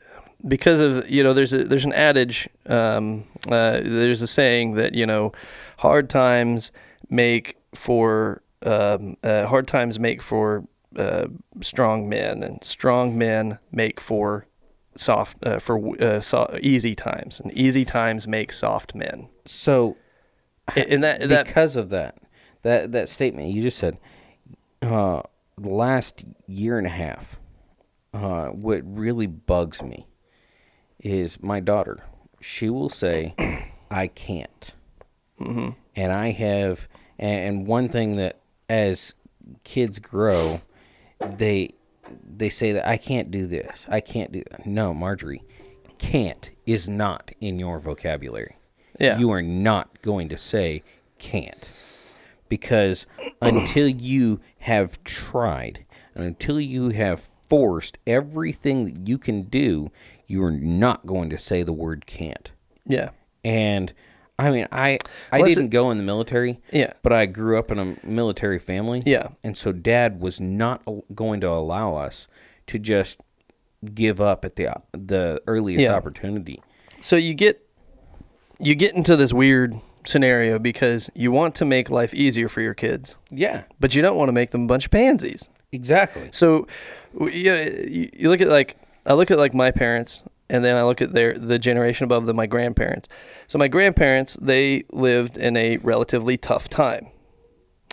because of you know there's a there's an adage um, uh, there's a saying that you know hard times make for um, uh, hard times make for uh, strong men, and strong men make for soft uh, for uh, so, easy times, and easy times make soft men. So, And that that because of that, that that statement you just said, uh, the last year and a half, uh, what really bugs me is my daughter. She will say, [clears throat] "I can't," mm-hmm. and I have. And one thing that, as kids grow, they they say that I can't do this. I can't do that. No, Marjorie, can't is not in your vocabulary. Yeah. You are not going to say can't. Because [clears throat] until you have tried and until you have forced everything that you can do, you are not going to say the word can't. yeah And I mean, I I it's didn't go in the military. Yeah. But I grew up in a military family. Yeah. And so dad was not al- going to allow us to just give up at the the earliest Yeah. opportunity. so you get you get into this weird scenario because you want to make life easier for your kids, Yeah. but you don't want to make them a bunch of pansies. Exactly. So, w- you, you you look at like I look at like my parents, and then I look at their the generation above them, my grandparents. So my grandparents they lived in a relatively tough time.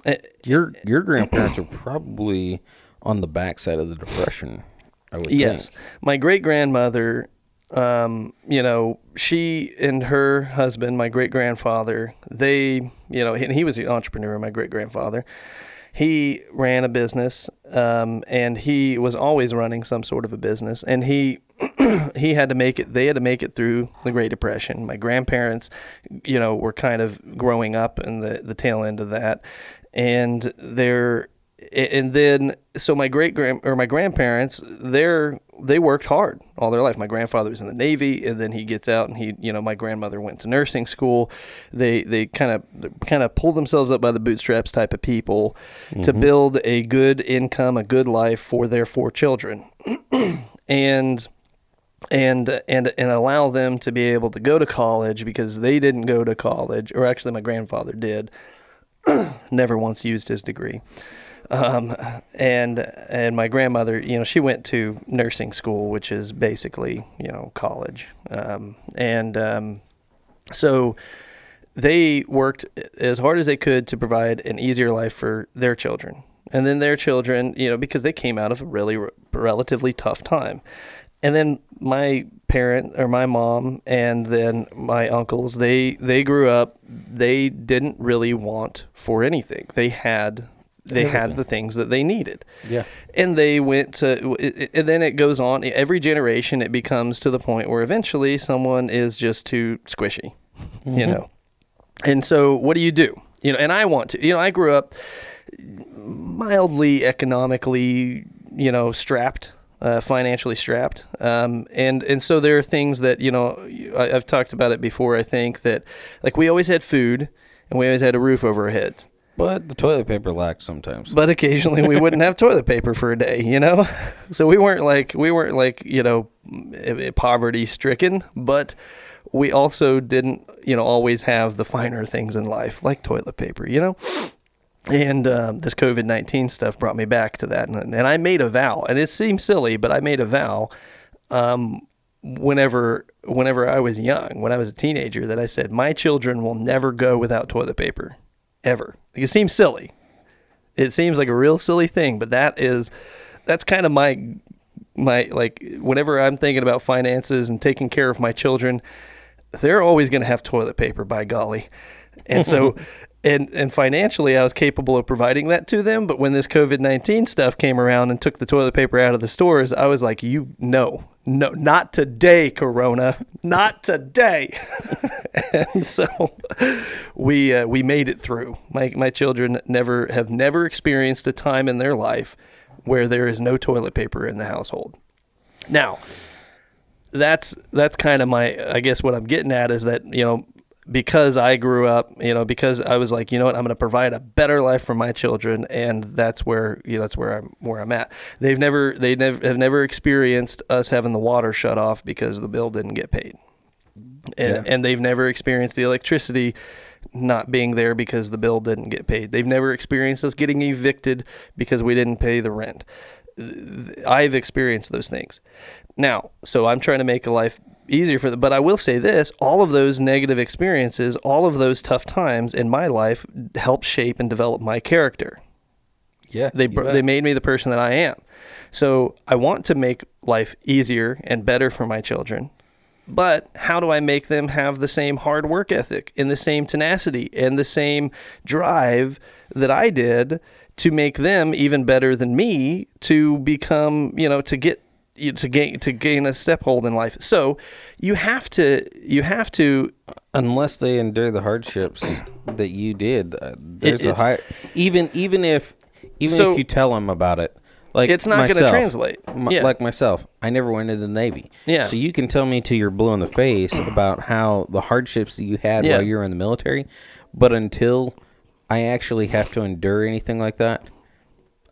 Eh, Your your grandparents are probably on the backside of the depression. I would Yes, think. my great grandmother. Um, you know, she and her husband, my great grandfather, they, you know, and he was an entrepreneur. My great grandfather, he ran a business, um, and he was always running some sort of a business, and he [clears throat] he had to make it. They had to make it through the Great Depression. My grandparents, you know, were kind of growing up in the the tail end of that, and they're and then so my great grand or my grandparents they're they worked hard all their life. My grandfather was in the navy and then he gets out and he you know my grandmother went to nursing school. They they kind of kind of pulled themselves up by the bootstraps type of people to mm-hmm. build a good income a good life for their four children. [clears throat] And and and and allow them to be able to go to college because they didn't go to college or actually my grandfather did. [clears throat] Never once used his degree um, and and my grandmother you know she went to nursing school which is basically you know college. Um, and um, so they worked as hard as they could to provide an easier life for their children. And then their children you know because they came out of a really re- relatively tough time. And then my parent or my mom and then my uncles they they grew up they didn't really want for anything. They had they had the things that they needed. Yeah. and they went to and then it goes on every generation it becomes to the point where eventually someone is just too squishy you know? And so what do you do? You know and i want to you know i grew up mildly economically you know strapped uh, financially strapped. Um, and and so there are things that you know I, i've talked about it before i think that like we always had food and we always had a roof over our heads But the toilet paper lacks sometimes. but occasionally we wouldn't have toilet paper for a day, you know. [laughs] So we weren't like we weren't like you know poverty stricken, but we also didn't you know always have the finer things in life like toilet paper, you know. And um, this COVID nineteen stuff brought me back to that, and, and I made a vow, and it seems silly, but I made a vow. Um, whenever whenever I was young, when I was a teenager, that I said my children will never go without toilet paper, ever. Like, it seems silly, it seems like a real silly thing, but that is that's kind of my my like whenever I'm thinking about finances and taking care of my children, they're always going to have toilet paper by golly. And so [laughs] and and financially I was capable of providing that to them, but when this COVID-19 stuff came around and took the toilet paper out of the stores, I was like, "You no. No, not today, corona. Not today." [laughs] and so we uh, we made it through. My my children never have never experienced a time in their life where there is no toilet paper in the household. Now, that's that's kind of my I guess what I'm getting at is that, you know, because I grew up, you know, because I was like, you know what, I'm going to provide a better life for my children and that's where, you know, that's where I'm where I'm at. They've never they never have never experienced us having the water shut off because the bill didn't get paid and, Yeah. and they've never experienced the electricity not being there because the bill didn't get paid. They've never experienced us getting evicted because we didn't pay the rent. I've experienced those things. Now, so I'm trying to make a life easier for them. But I will say this all of those negative experiences, all of those tough times in my life helped shape and develop my character. Yeah. They, br- they made me the person that I am. So I want to make life easier and better for my children. But how do I make them have the same hard work ethic and the same tenacity and the same drive that I did to make them even better than me to become, you know, to get you to gain to gain a step hold in life. So you have to you have to unless they endure the hardships that you did uh, there's a high even even if even So- if you tell them about it like It's not gonna translate. m- Yeah. like myself i never went into the navy Yeah. so you can tell me till you're blue in the face about how the hardships that you had Yeah. while you were in the military but until i actually have to endure anything like that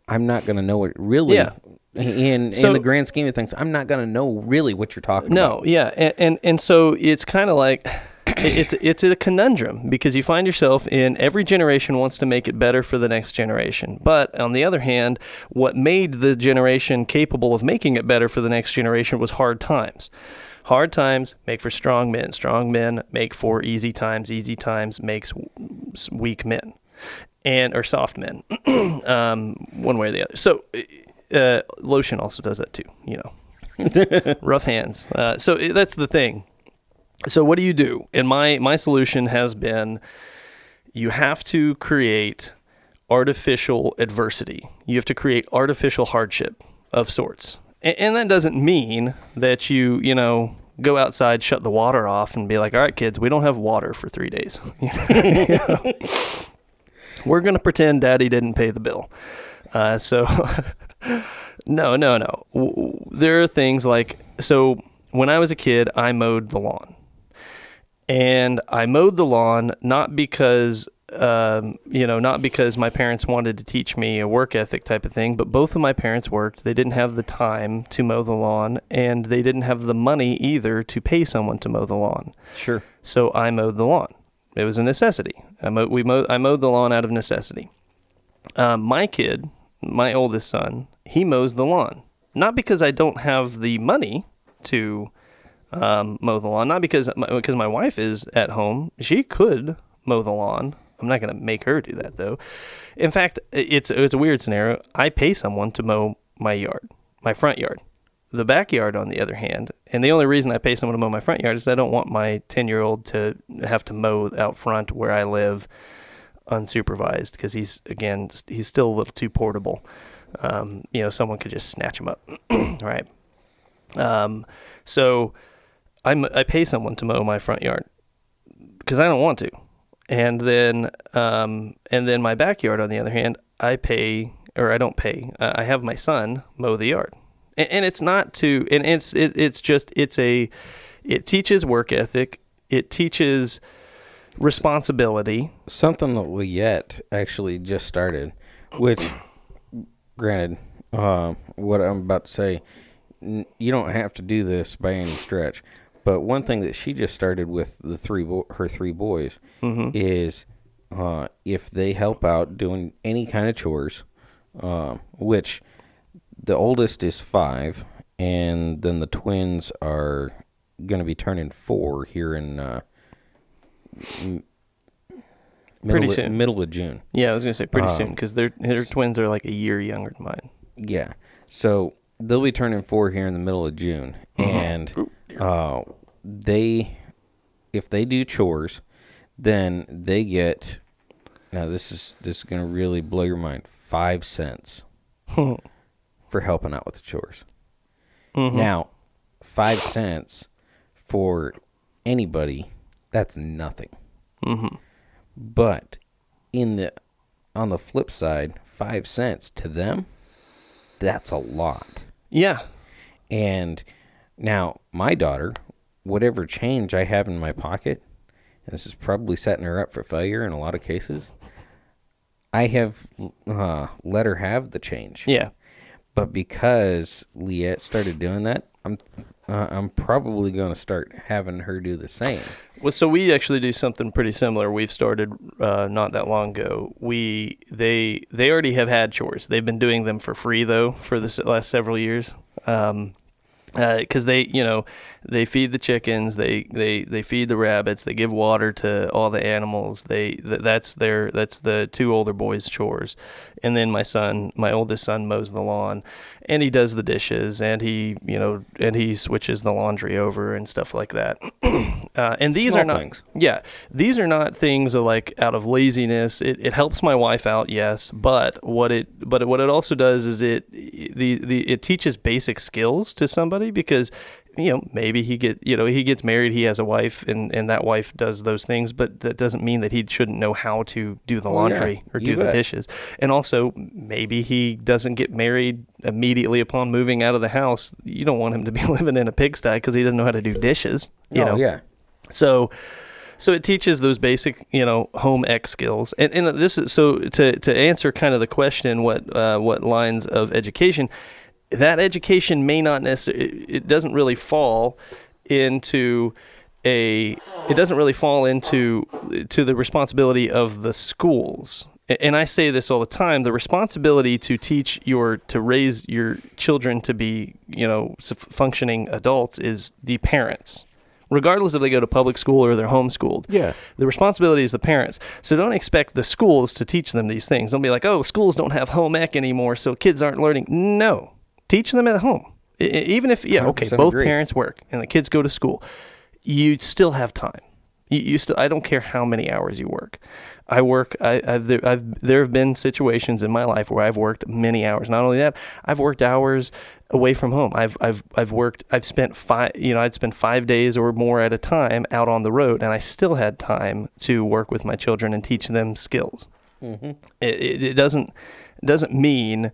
i'm not going to know it really Yeah. In So- in the grand scheme of things i'm not going to know really what you're talking about No, yeah, and and, and so it's kind of like [coughs] it- it's it's a conundrum because you find yourself in every generation wants to make it better for the next generation, but on the other hand, what made the generation capable of making it better for the next generation was hard times. Hard times make for strong men. Strong men make for easy times. Easy times makes weak men, and or soft men, [clears throat] um, one way or the other. So, uh, lotion also does that too. You know [laughs] rough hands. Uh, so i- that's the thing. So what do you do? And my my solution has been, you have to create artificial adversity. You have to create artificial hardship of sorts. And, and that doesn't mean that you you know go outside, shut the water off, and be like, all right, kids, we don't have water for three days. [laughs] [laughs] We're gonna pretend Daddy didn't pay the bill. Uh, so, no, no, no. There are things like so. When I was a kid, I mowed the lawn, and I mowed the lawn not because um, you know not because my parents wanted to teach me a work ethic type of thing, but both of my parents worked. They didn't have the time to mow the lawn, and they didn't have the money either to pay someone to mow the lawn. sure So I mowed the lawn. It was a necessity. I mowed, we mowed, I mowed the lawn out of necessity. Um, my kid, my oldest son, he mows the lawn. Not because I don't have the money to um, mow the lawn. Not because my, because my wife is at home. She could mow the lawn. I'm not going to make her do that though. In fact, it's it's a weird scenario. I pay someone to mow my yard, my front yard. The backyard, on the other hand, and the only reason I pay someone to mow my front yard is I don't want my 10 year old to have to mow out front where I live unsupervised because he's, again, he's still a little too portable. Um, you know, someone could just snatch him up. [clears throat] right. Um, so I'm, I pay someone to mow my front yard because I don't want to. And then, um, and then my backyard, on the other hand, I pay or I don't pay. Uh, I have my son mow the yard, and, and it's not to, and it's it, it's just it's a, it teaches work ethic. It teaches responsibility. something that Liette actually just started, which, granted, uh, what I'm about to say, n- you don't have to do this by any stretch. But one thing that she just started with the three bo- her three boys is uh, if they help out doing any kind of chores, um, which the oldest is five, and then the twins are going to be turning four here in uh, middle Pretty of, soon. middle of June. Yeah, I was gonna say pretty soon Um, because their their twins are like a year younger than mine. Yeah. So they'll be turning four here in the middle of June, and uh, they, if they do chores, then they get. Now this is this is gonna really blow your mind. Five cents [laughs] for helping out with the chores. Now, five cents for anybody, that's nothing. But in the on the flip side, five cents to them, that's a lot. Yeah, And now my daughter, whatever change I have in my pocket, and this is probably setting her up for failure in a lot of cases. I have uh, let her have the change, yeah, but because Liette started doing that, I'm uh, I'm probably going to start having her do the same. Well, so we actually do something pretty similar. We've started uh, not that long ago. We they they already have had chores. They've been doing them for free though for the last several years. Um, because they you know they feed the chickens they they they feed the rabbits they give water to all the animals they th- that's their that's the two older boys chores and then my son my oldest son mows the lawn and he does the dishes and he you know and he switches the laundry over and stuff like that [clears throat] uh, and these Small are not things. yeah, these are not things of like out of laziness. It, it helps my wife out, yes, but what it but what it also does is it the, the it teaches basic skills to somebody because you know maybe he get you know he gets married, he has a wife, and and that wife does those things, but that doesn't mean that he shouldn't know how to do the Oh, yeah. laundry or You do the bet. dishes. And also maybe he doesn't get married immediately upon moving out of the house. You don't want him to be [laughs] living in a pigsty because he doesn't know how to do dishes. You oh, know, yeah. so, so it teaches those basic, you know, home ec skills. And, and this is so to, to answer kind of the question, what uh, what lines of education? That education may not necessarily. It, it doesn't really fall into a. It doesn't really fall into to the responsibility of the schools. And I say this all the time: the responsibility to teach your to raise your children to be, you know, functioning adults is the parents regardless if they go to public school or they're homeschooled. Yeah. The responsibility is the parents. So don't expect the schools to teach them these things. Don't be like, oh, schools don't have home ec anymore, so kids aren't learning. No. Teach them at home. I- even if, yeah, okay, both agree. parents work and the kids go to school, you still have time. You, you still, I don't care how many hours you work. I work. I, I've, there, I've there have been situations in my life where I've worked many hours. Not only that, I've worked hours away from home. I've I've I've worked. I've spent five. You know, I'd spend five days or more at a time out on the road, and I still had time to work with my children and teach them skills. Mm-hmm. It, it, it doesn't it doesn't mean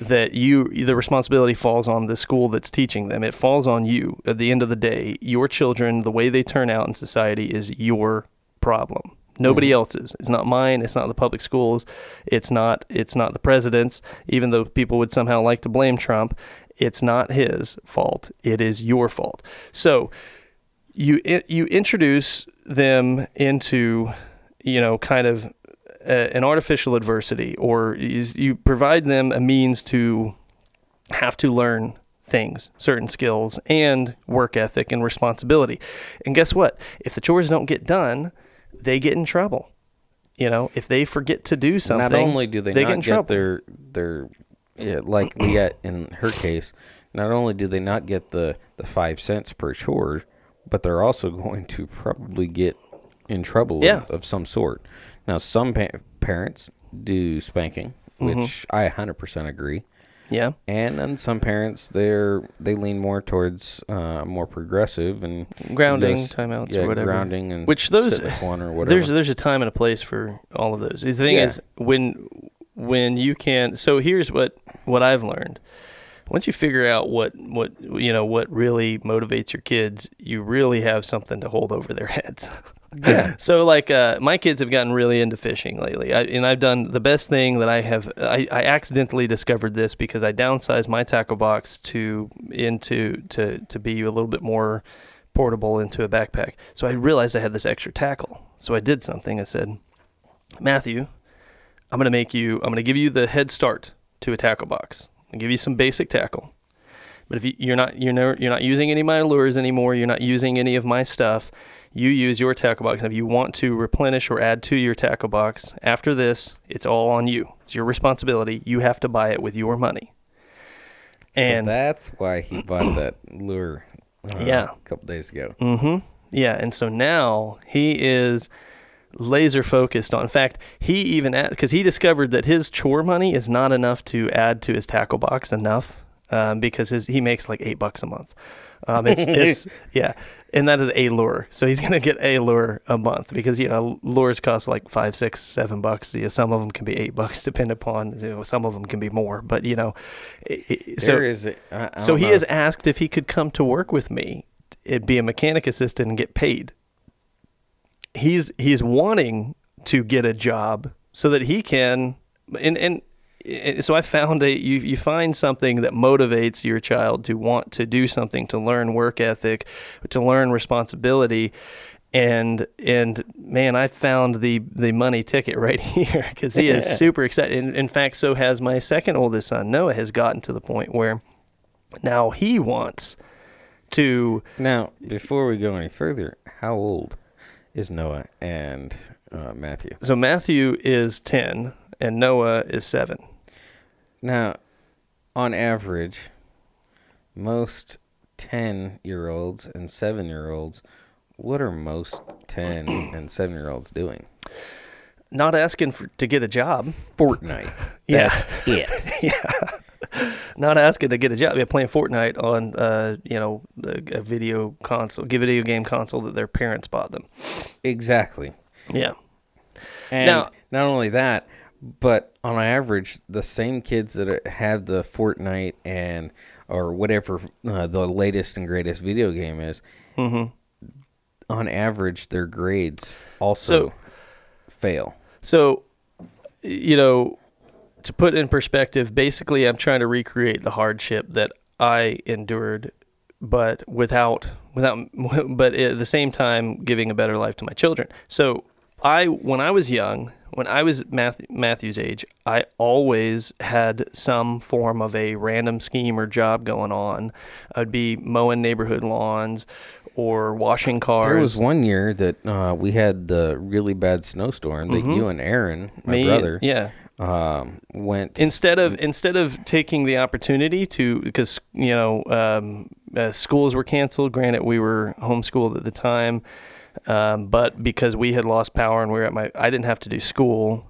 that you the responsibility falls on the school that's teaching them. It falls on you. At the end of the day, your children, the way they turn out in society is your problem. Nobody mm-hmm. else's. It's not mine. It's not the public schools. It's not. It's not the president's. Even though people would somehow like to blame Trump, it's not his fault. It is your fault. So you you introduce them into you know kind of a, an artificial adversity or is, you provide them a means to have to learn things certain skills and work ethic and responsibility and guess what if the chores don't get done they get in trouble you know if they forget to do something Not only do they, get not in get trouble their their yeah, like Liette in her case, not only do they not get the the five cents per chore, but they're also going to probably get in trouble Yeah. of, of some sort. Now, some pa- parents do spanking, Mm-hmm. which I 100% agree. yeah And then some parents, they're they lean more towards uh, more progressive and grounding timeouts yeah, or whatever grounding and which those sit in the corner or whatever. there's there's a time and a place for all of those the thing Yeah. is when when you can so here's what what i've learned once you figure out what what you know what really motivates your kids you really have something to hold over their [laughs] heads Yeah. [laughs] so like uh, my kids have gotten really into fishing lately. I, and i've done the best thing that i have I, I accidentally discovered this because i downsized my tackle box to into to to be a little bit more portable into a backpack. So i realized i had this extra tackle. So i did something. I said matthew i'm going to make you i'm to give you the head start to a tackle box. I'll give you some basic tackle. But if you, you're not you're never, you're not using any of my lures anymore, you're not using any of my stuff. You use your tackle box. And if you want to replenish or add to your tackle box after this, it's all on you. It's your responsibility. You have to buy it with your money. And so that's why he bought that lure. uh, Yeah. a couple days ago. Mm-hmm. Yeah, and so now he is laser focused on. In fact, he even because he discovered that his chore money is not enough to add to his tackle box enough um, because his he makes like eight bucks a month. Um, it's [laughs] it's yeah, and that is a lure. So he's gonna get a lure a month because you know lures cost like five, six, seven bucks. You know, some of them can be eight bucks, [laughs] depend upon. You know, some of them can be more, but you know, it, so There is. I, I so he know has asked if he could come to work with me, it be a mechanic assistant and get paid. He's he's wanting to get a job so that he can and and so I found a you you find something that motivates your child to want to do something, to learn work ethic, to learn responsibility. And and man, I found the the money ticket [laughs] right here because he is [laughs] super excited. In, in fact, so has my second oldest son. Noah has gotten to the point where now he wants to Now, before we go any further, how old is Noah and uh, Matthew? So Matthew is 10 and Noah is 7. Now, on average, most 10 year olds and 7 year olds, what are most 10 and 7 year olds doing? Not asking for, to get a job. Fortnite. [laughs] Yeah. That's it. [laughs] yeah. Not asking to get a job. Yeah, playing Fortnite on, uh, you know, a, a video console, a video game console that their parents bought them. exactly. Yeah. And Now- not only that, but on average, the same kids that have the Fortnite and or whatever uh, the latest and greatest video game is, Mm-hmm. on average, their grades also So- fail. So, you know, to put in perspective, basically, I'm trying to recreate the hardship that I endured, but without, without, [laughs] but at the same time, giving a better life to my children. So, I, when I was young, when I was Math, Matthew's age, I always had some form of a random scheme or job going on. I'd be mowing neighborhood lawns or washing cars. There was one year that uh, we had the really bad snowstorm that you and Aaron, my Mm-hmm. Me- brother, Yeah. um, went. instead of instead of taking the opportunity to because you know um, uh, schools were canceled granted we were homeschooled at the time um, but because we had lost power and we were at my i didn't have to do school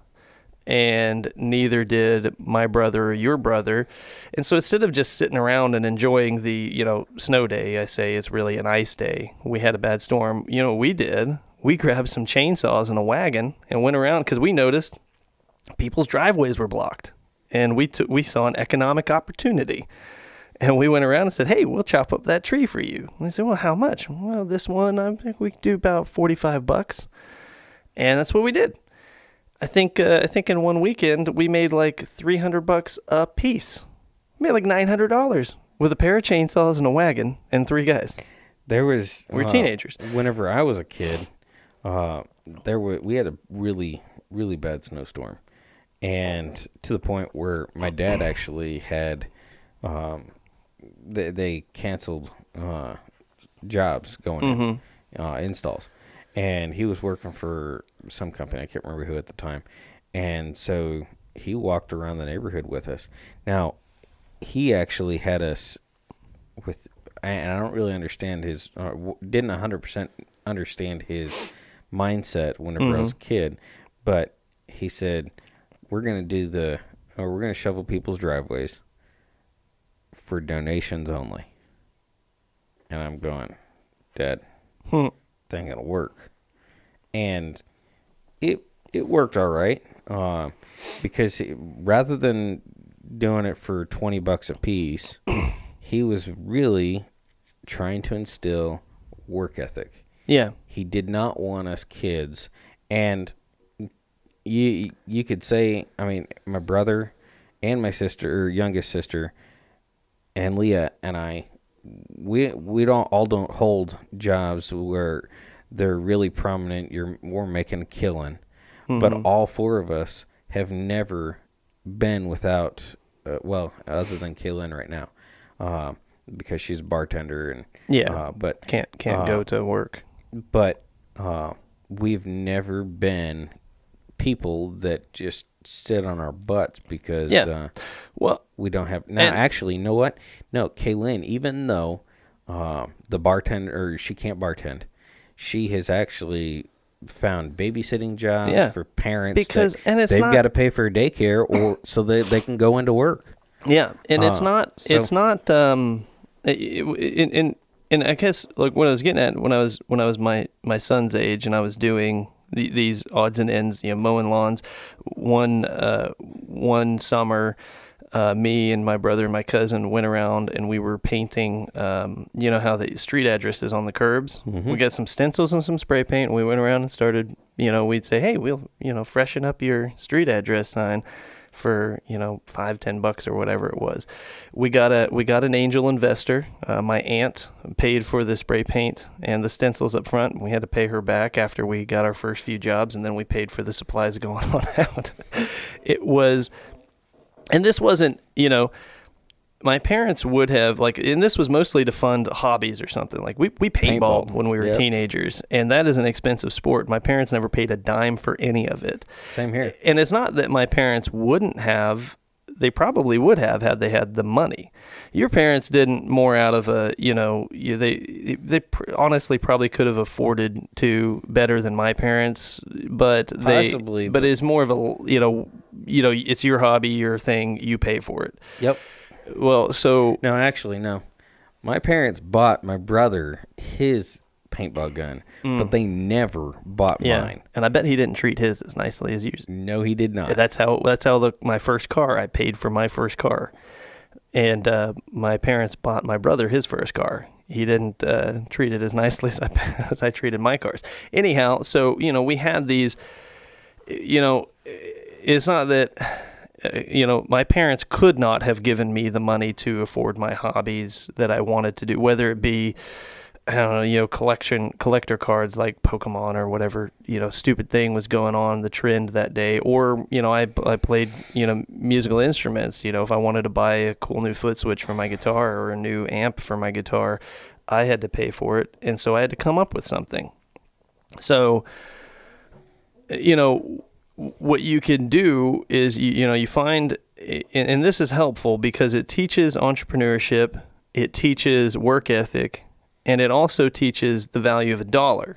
and neither did my brother or your brother. And so instead of just sitting around and enjoying the you know snow day i say it's really an ice day. We had a bad storm. You know we did? We grabbed some chainsaws and a wagon and went around because we noticed people's driveways were blocked. And we took we saw an economic opportunity and we went around and said hey we'll chop up that tree for you. And they said well how much? Well this one i think we could do about 45 bucks. And that's what we did. I think uh, i think in one weekend we made like 300 bucks a piece. We made like $900 with a pair of chainsaws and a wagon and three guys. There was We were uh, teenagers. Whenever I was a kid, uh, there were we had a really really bad snowstorm, and to the point where my dad actually had, um, they, they canceled uh, jobs going in uh, installs, and he was working for some company I can't remember who at the time, and so he walked around the neighborhood with us. Now, he actually had us with and I don't really understand his uh, didn't 100% understand his mindset whenever I was a kid but he said we're going to do the or we're going to shovel people's driveways for donations only. And I'm going dad [laughs] Hmm. that ain't gonna work. And it it worked all right uh, because he, rather than doing it for 20 bucks a piece [coughs] he was really trying to instill work ethic. Yeah. He did not want us kids. And you you could say i mean my brother and my sister or youngest sister and leah and i we we don't all don't hold jobs where they're really prominent you're we're making a killing but all four of us have never been without uh, well other than kaylin right now uh, because she's a bartender and Yeah. uh, but can't can't Uh, go to work but uh, we've never been people that just sit on our butts because Yeah. uh, well we don't have. Now, And- actually, you know what? No, Kaylin, even though uh, the bartender, or she can't bartend, she has actually found babysitting jobs Yeah. for parents Because- and it's they've got to pay for daycare or [coughs] so that they can go into work. Yeah, and it's Uh, not. so- it's not. Um, in in and I guess like what I was getting at when I was when I was my my son's age and I was doing the, these odds and ends, you know, mowing lawns. One uh, one summer, uh, me and my brother and my cousin went around and we were painting. Um, you know how the street address is on the curbs. We got some stencils and some spray paint. And we went around and started. You know, we'd say, "Hey, we'll you know freshen up your street address sign." for you know five ten bucks or whatever it was. We got a we got an angel investor. Uh, my aunt paid for the spray paint and the stencils up front. We had to pay her back after we got our first few jobs, and then we paid for the supplies [laughs] going on out. it was, and this wasn't you know my parents would have like and this was mostly to fund hobbies or something like we, we paintballed Paintball. when we were Yep. teenagers and that is an expensive sport my parents never paid a dime for any of it Same here. and it's not that my parents wouldn't have they probably would have had they had the money your parents didn't more out of a you know they they pr- honestly probably could have afforded to better than my parents but they Possibly, but but- it's more of a you know you know it's your hobby your thing you pay for it Yep. well, so No, actually, no. My parents bought my brother his paintball gun, but they never bought Mm. yeah, mine. and I bet he didn't treat his as nicely as yours. No, he did not. That's how that's how the my first car I paid for my first car, and uh, my parents bought my brother his first car. He didn't uh, treat it as nicely [laughs] as I as I treated my cars. Anyhow, so you know we had these, you know, it's not that. You know, my parents could not have given me the money to afford my hobbies that I wanted to do, whether it be I don't know, you know, collection collector cards like Pokemon or whatever, you know, stupid thing was going on the trend that day. Or, you know, I, I played, you know, musical instruments. You know, if I wanted to buy a cool new foot switch for my guitar or a new amp for my guitar, I had to pay for it. And so I had to come up with something. So, you know, what you can do is, you, you know, you find, and, and this is helpful because it teaches entrepreneurship, it teaches work ethic, and it also teaches the value of a dollar.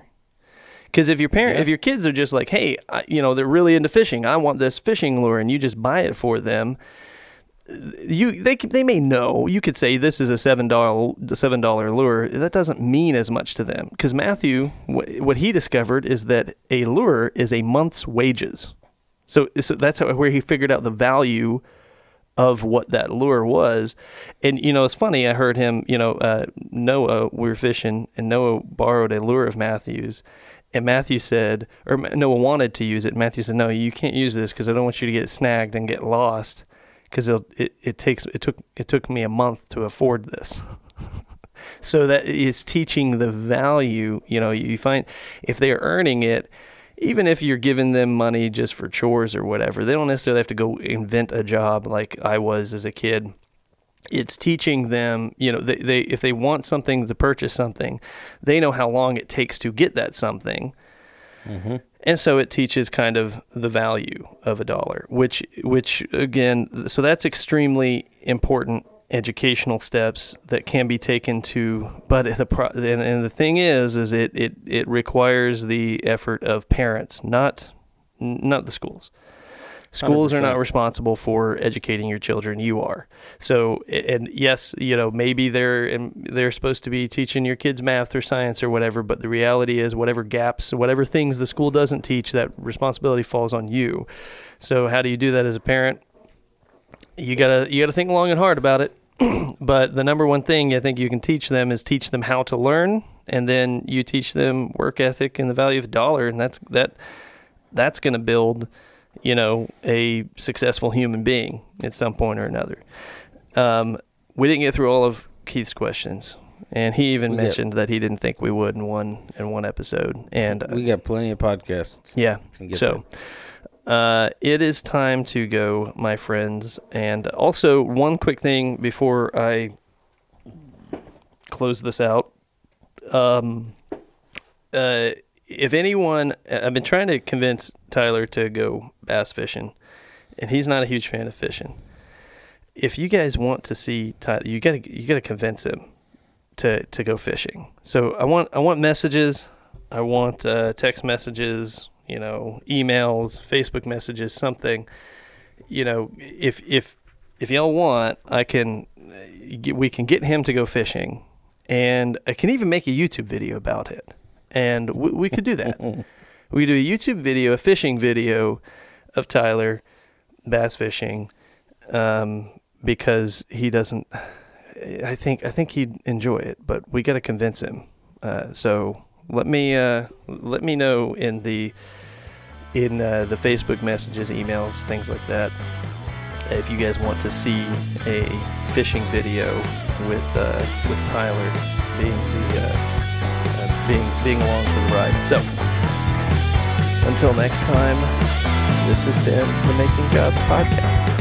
Because if your parent, Yeah. if your kids are just like, hey, I, you know, they're really into fishing, I want this fishing lure, and you just buy it for them, you they they may know. You could say this is a seven dollar seven dollar lure. That doesn't mean as much to them because Matthew, wh- what he discovered is that a lure is a month's wages. So, so that's how, where he figured out the value of what that lure was. And you know, it's funny. I heard him. You know, uh, Noah. We were fishing, and Noah borrowed a lure of Matthew's. And Matthew said, or Noah wanted to use it. Matthew said, "No, you can't use this because I don't want you to get snagged and get lost. Because it it takes it took it took me a month to afford this." [laughs] so that is teaching the value. You know, you find if they're earning it, even if you're giving them money just for chores or whatever, they don't necessarily have to go invent a job like I was as a kid. It's teaching them, you know, they, they if they want something to purchase something, they know how long it takes to get that something. Mm-hmm. And so it teaches kind of the value of a dollar, which which again, so that's extremely important educational steps that can be taken to but the pro, and, and the thing is is it, it it requires the effort of parents, not not the schools. Schools are not responsible for educating your children. You are. So, and yes, you know, maybe they're um, they're supposed to be teaching your kids math or science or whatever. But the reality is, whatever gaps, whatever things the school doesn't teach, that responsibility falls on you. So, how do you do that as a parent? You gotta you gotta think long and hard about it. [clears throat] but the number one thing I think you can teach them is teach them how to learn, and then you teach them work ethic and the value of a dollar, and that's that that's going to build, you know, a successful human being at some point or another. Um, we didn't get through all of Keith's questions, and he even We mentioned that he didn't think we would in one in one episode. And uh, we got plenty of podcasts. yeah, get so. Uh, it is time to go, my friends. And also, one quick thing before I close this out. Um, uh, if anyone, I've been trying to convince Tyler to go bass fishing, and he's not a huge fan of fishing. If you guys want to see Tyler, you gotta you gotta convince him to to go fishing. So I want I want messages, I want uh, text messages, you know, emails, Facebook messages, something. You know, if if if y'all want, I can we can get him to go fishing, and I can even make a YouTube video about it, and we, we could do that. [laughs] we do a YouTube video, a fishing video of Tyler bass fishing, um, because he doesn't. I think I think he'd enjoy it, but we got to convince him. Uh, so let me uh, let me know in the in uh, the Facebook messages, emails, things like that. if you guys want to see a fishing video with uh, with Tyler being the uh, uh, being being along for the ride. So until next time, this has been the Making Jobs podcast.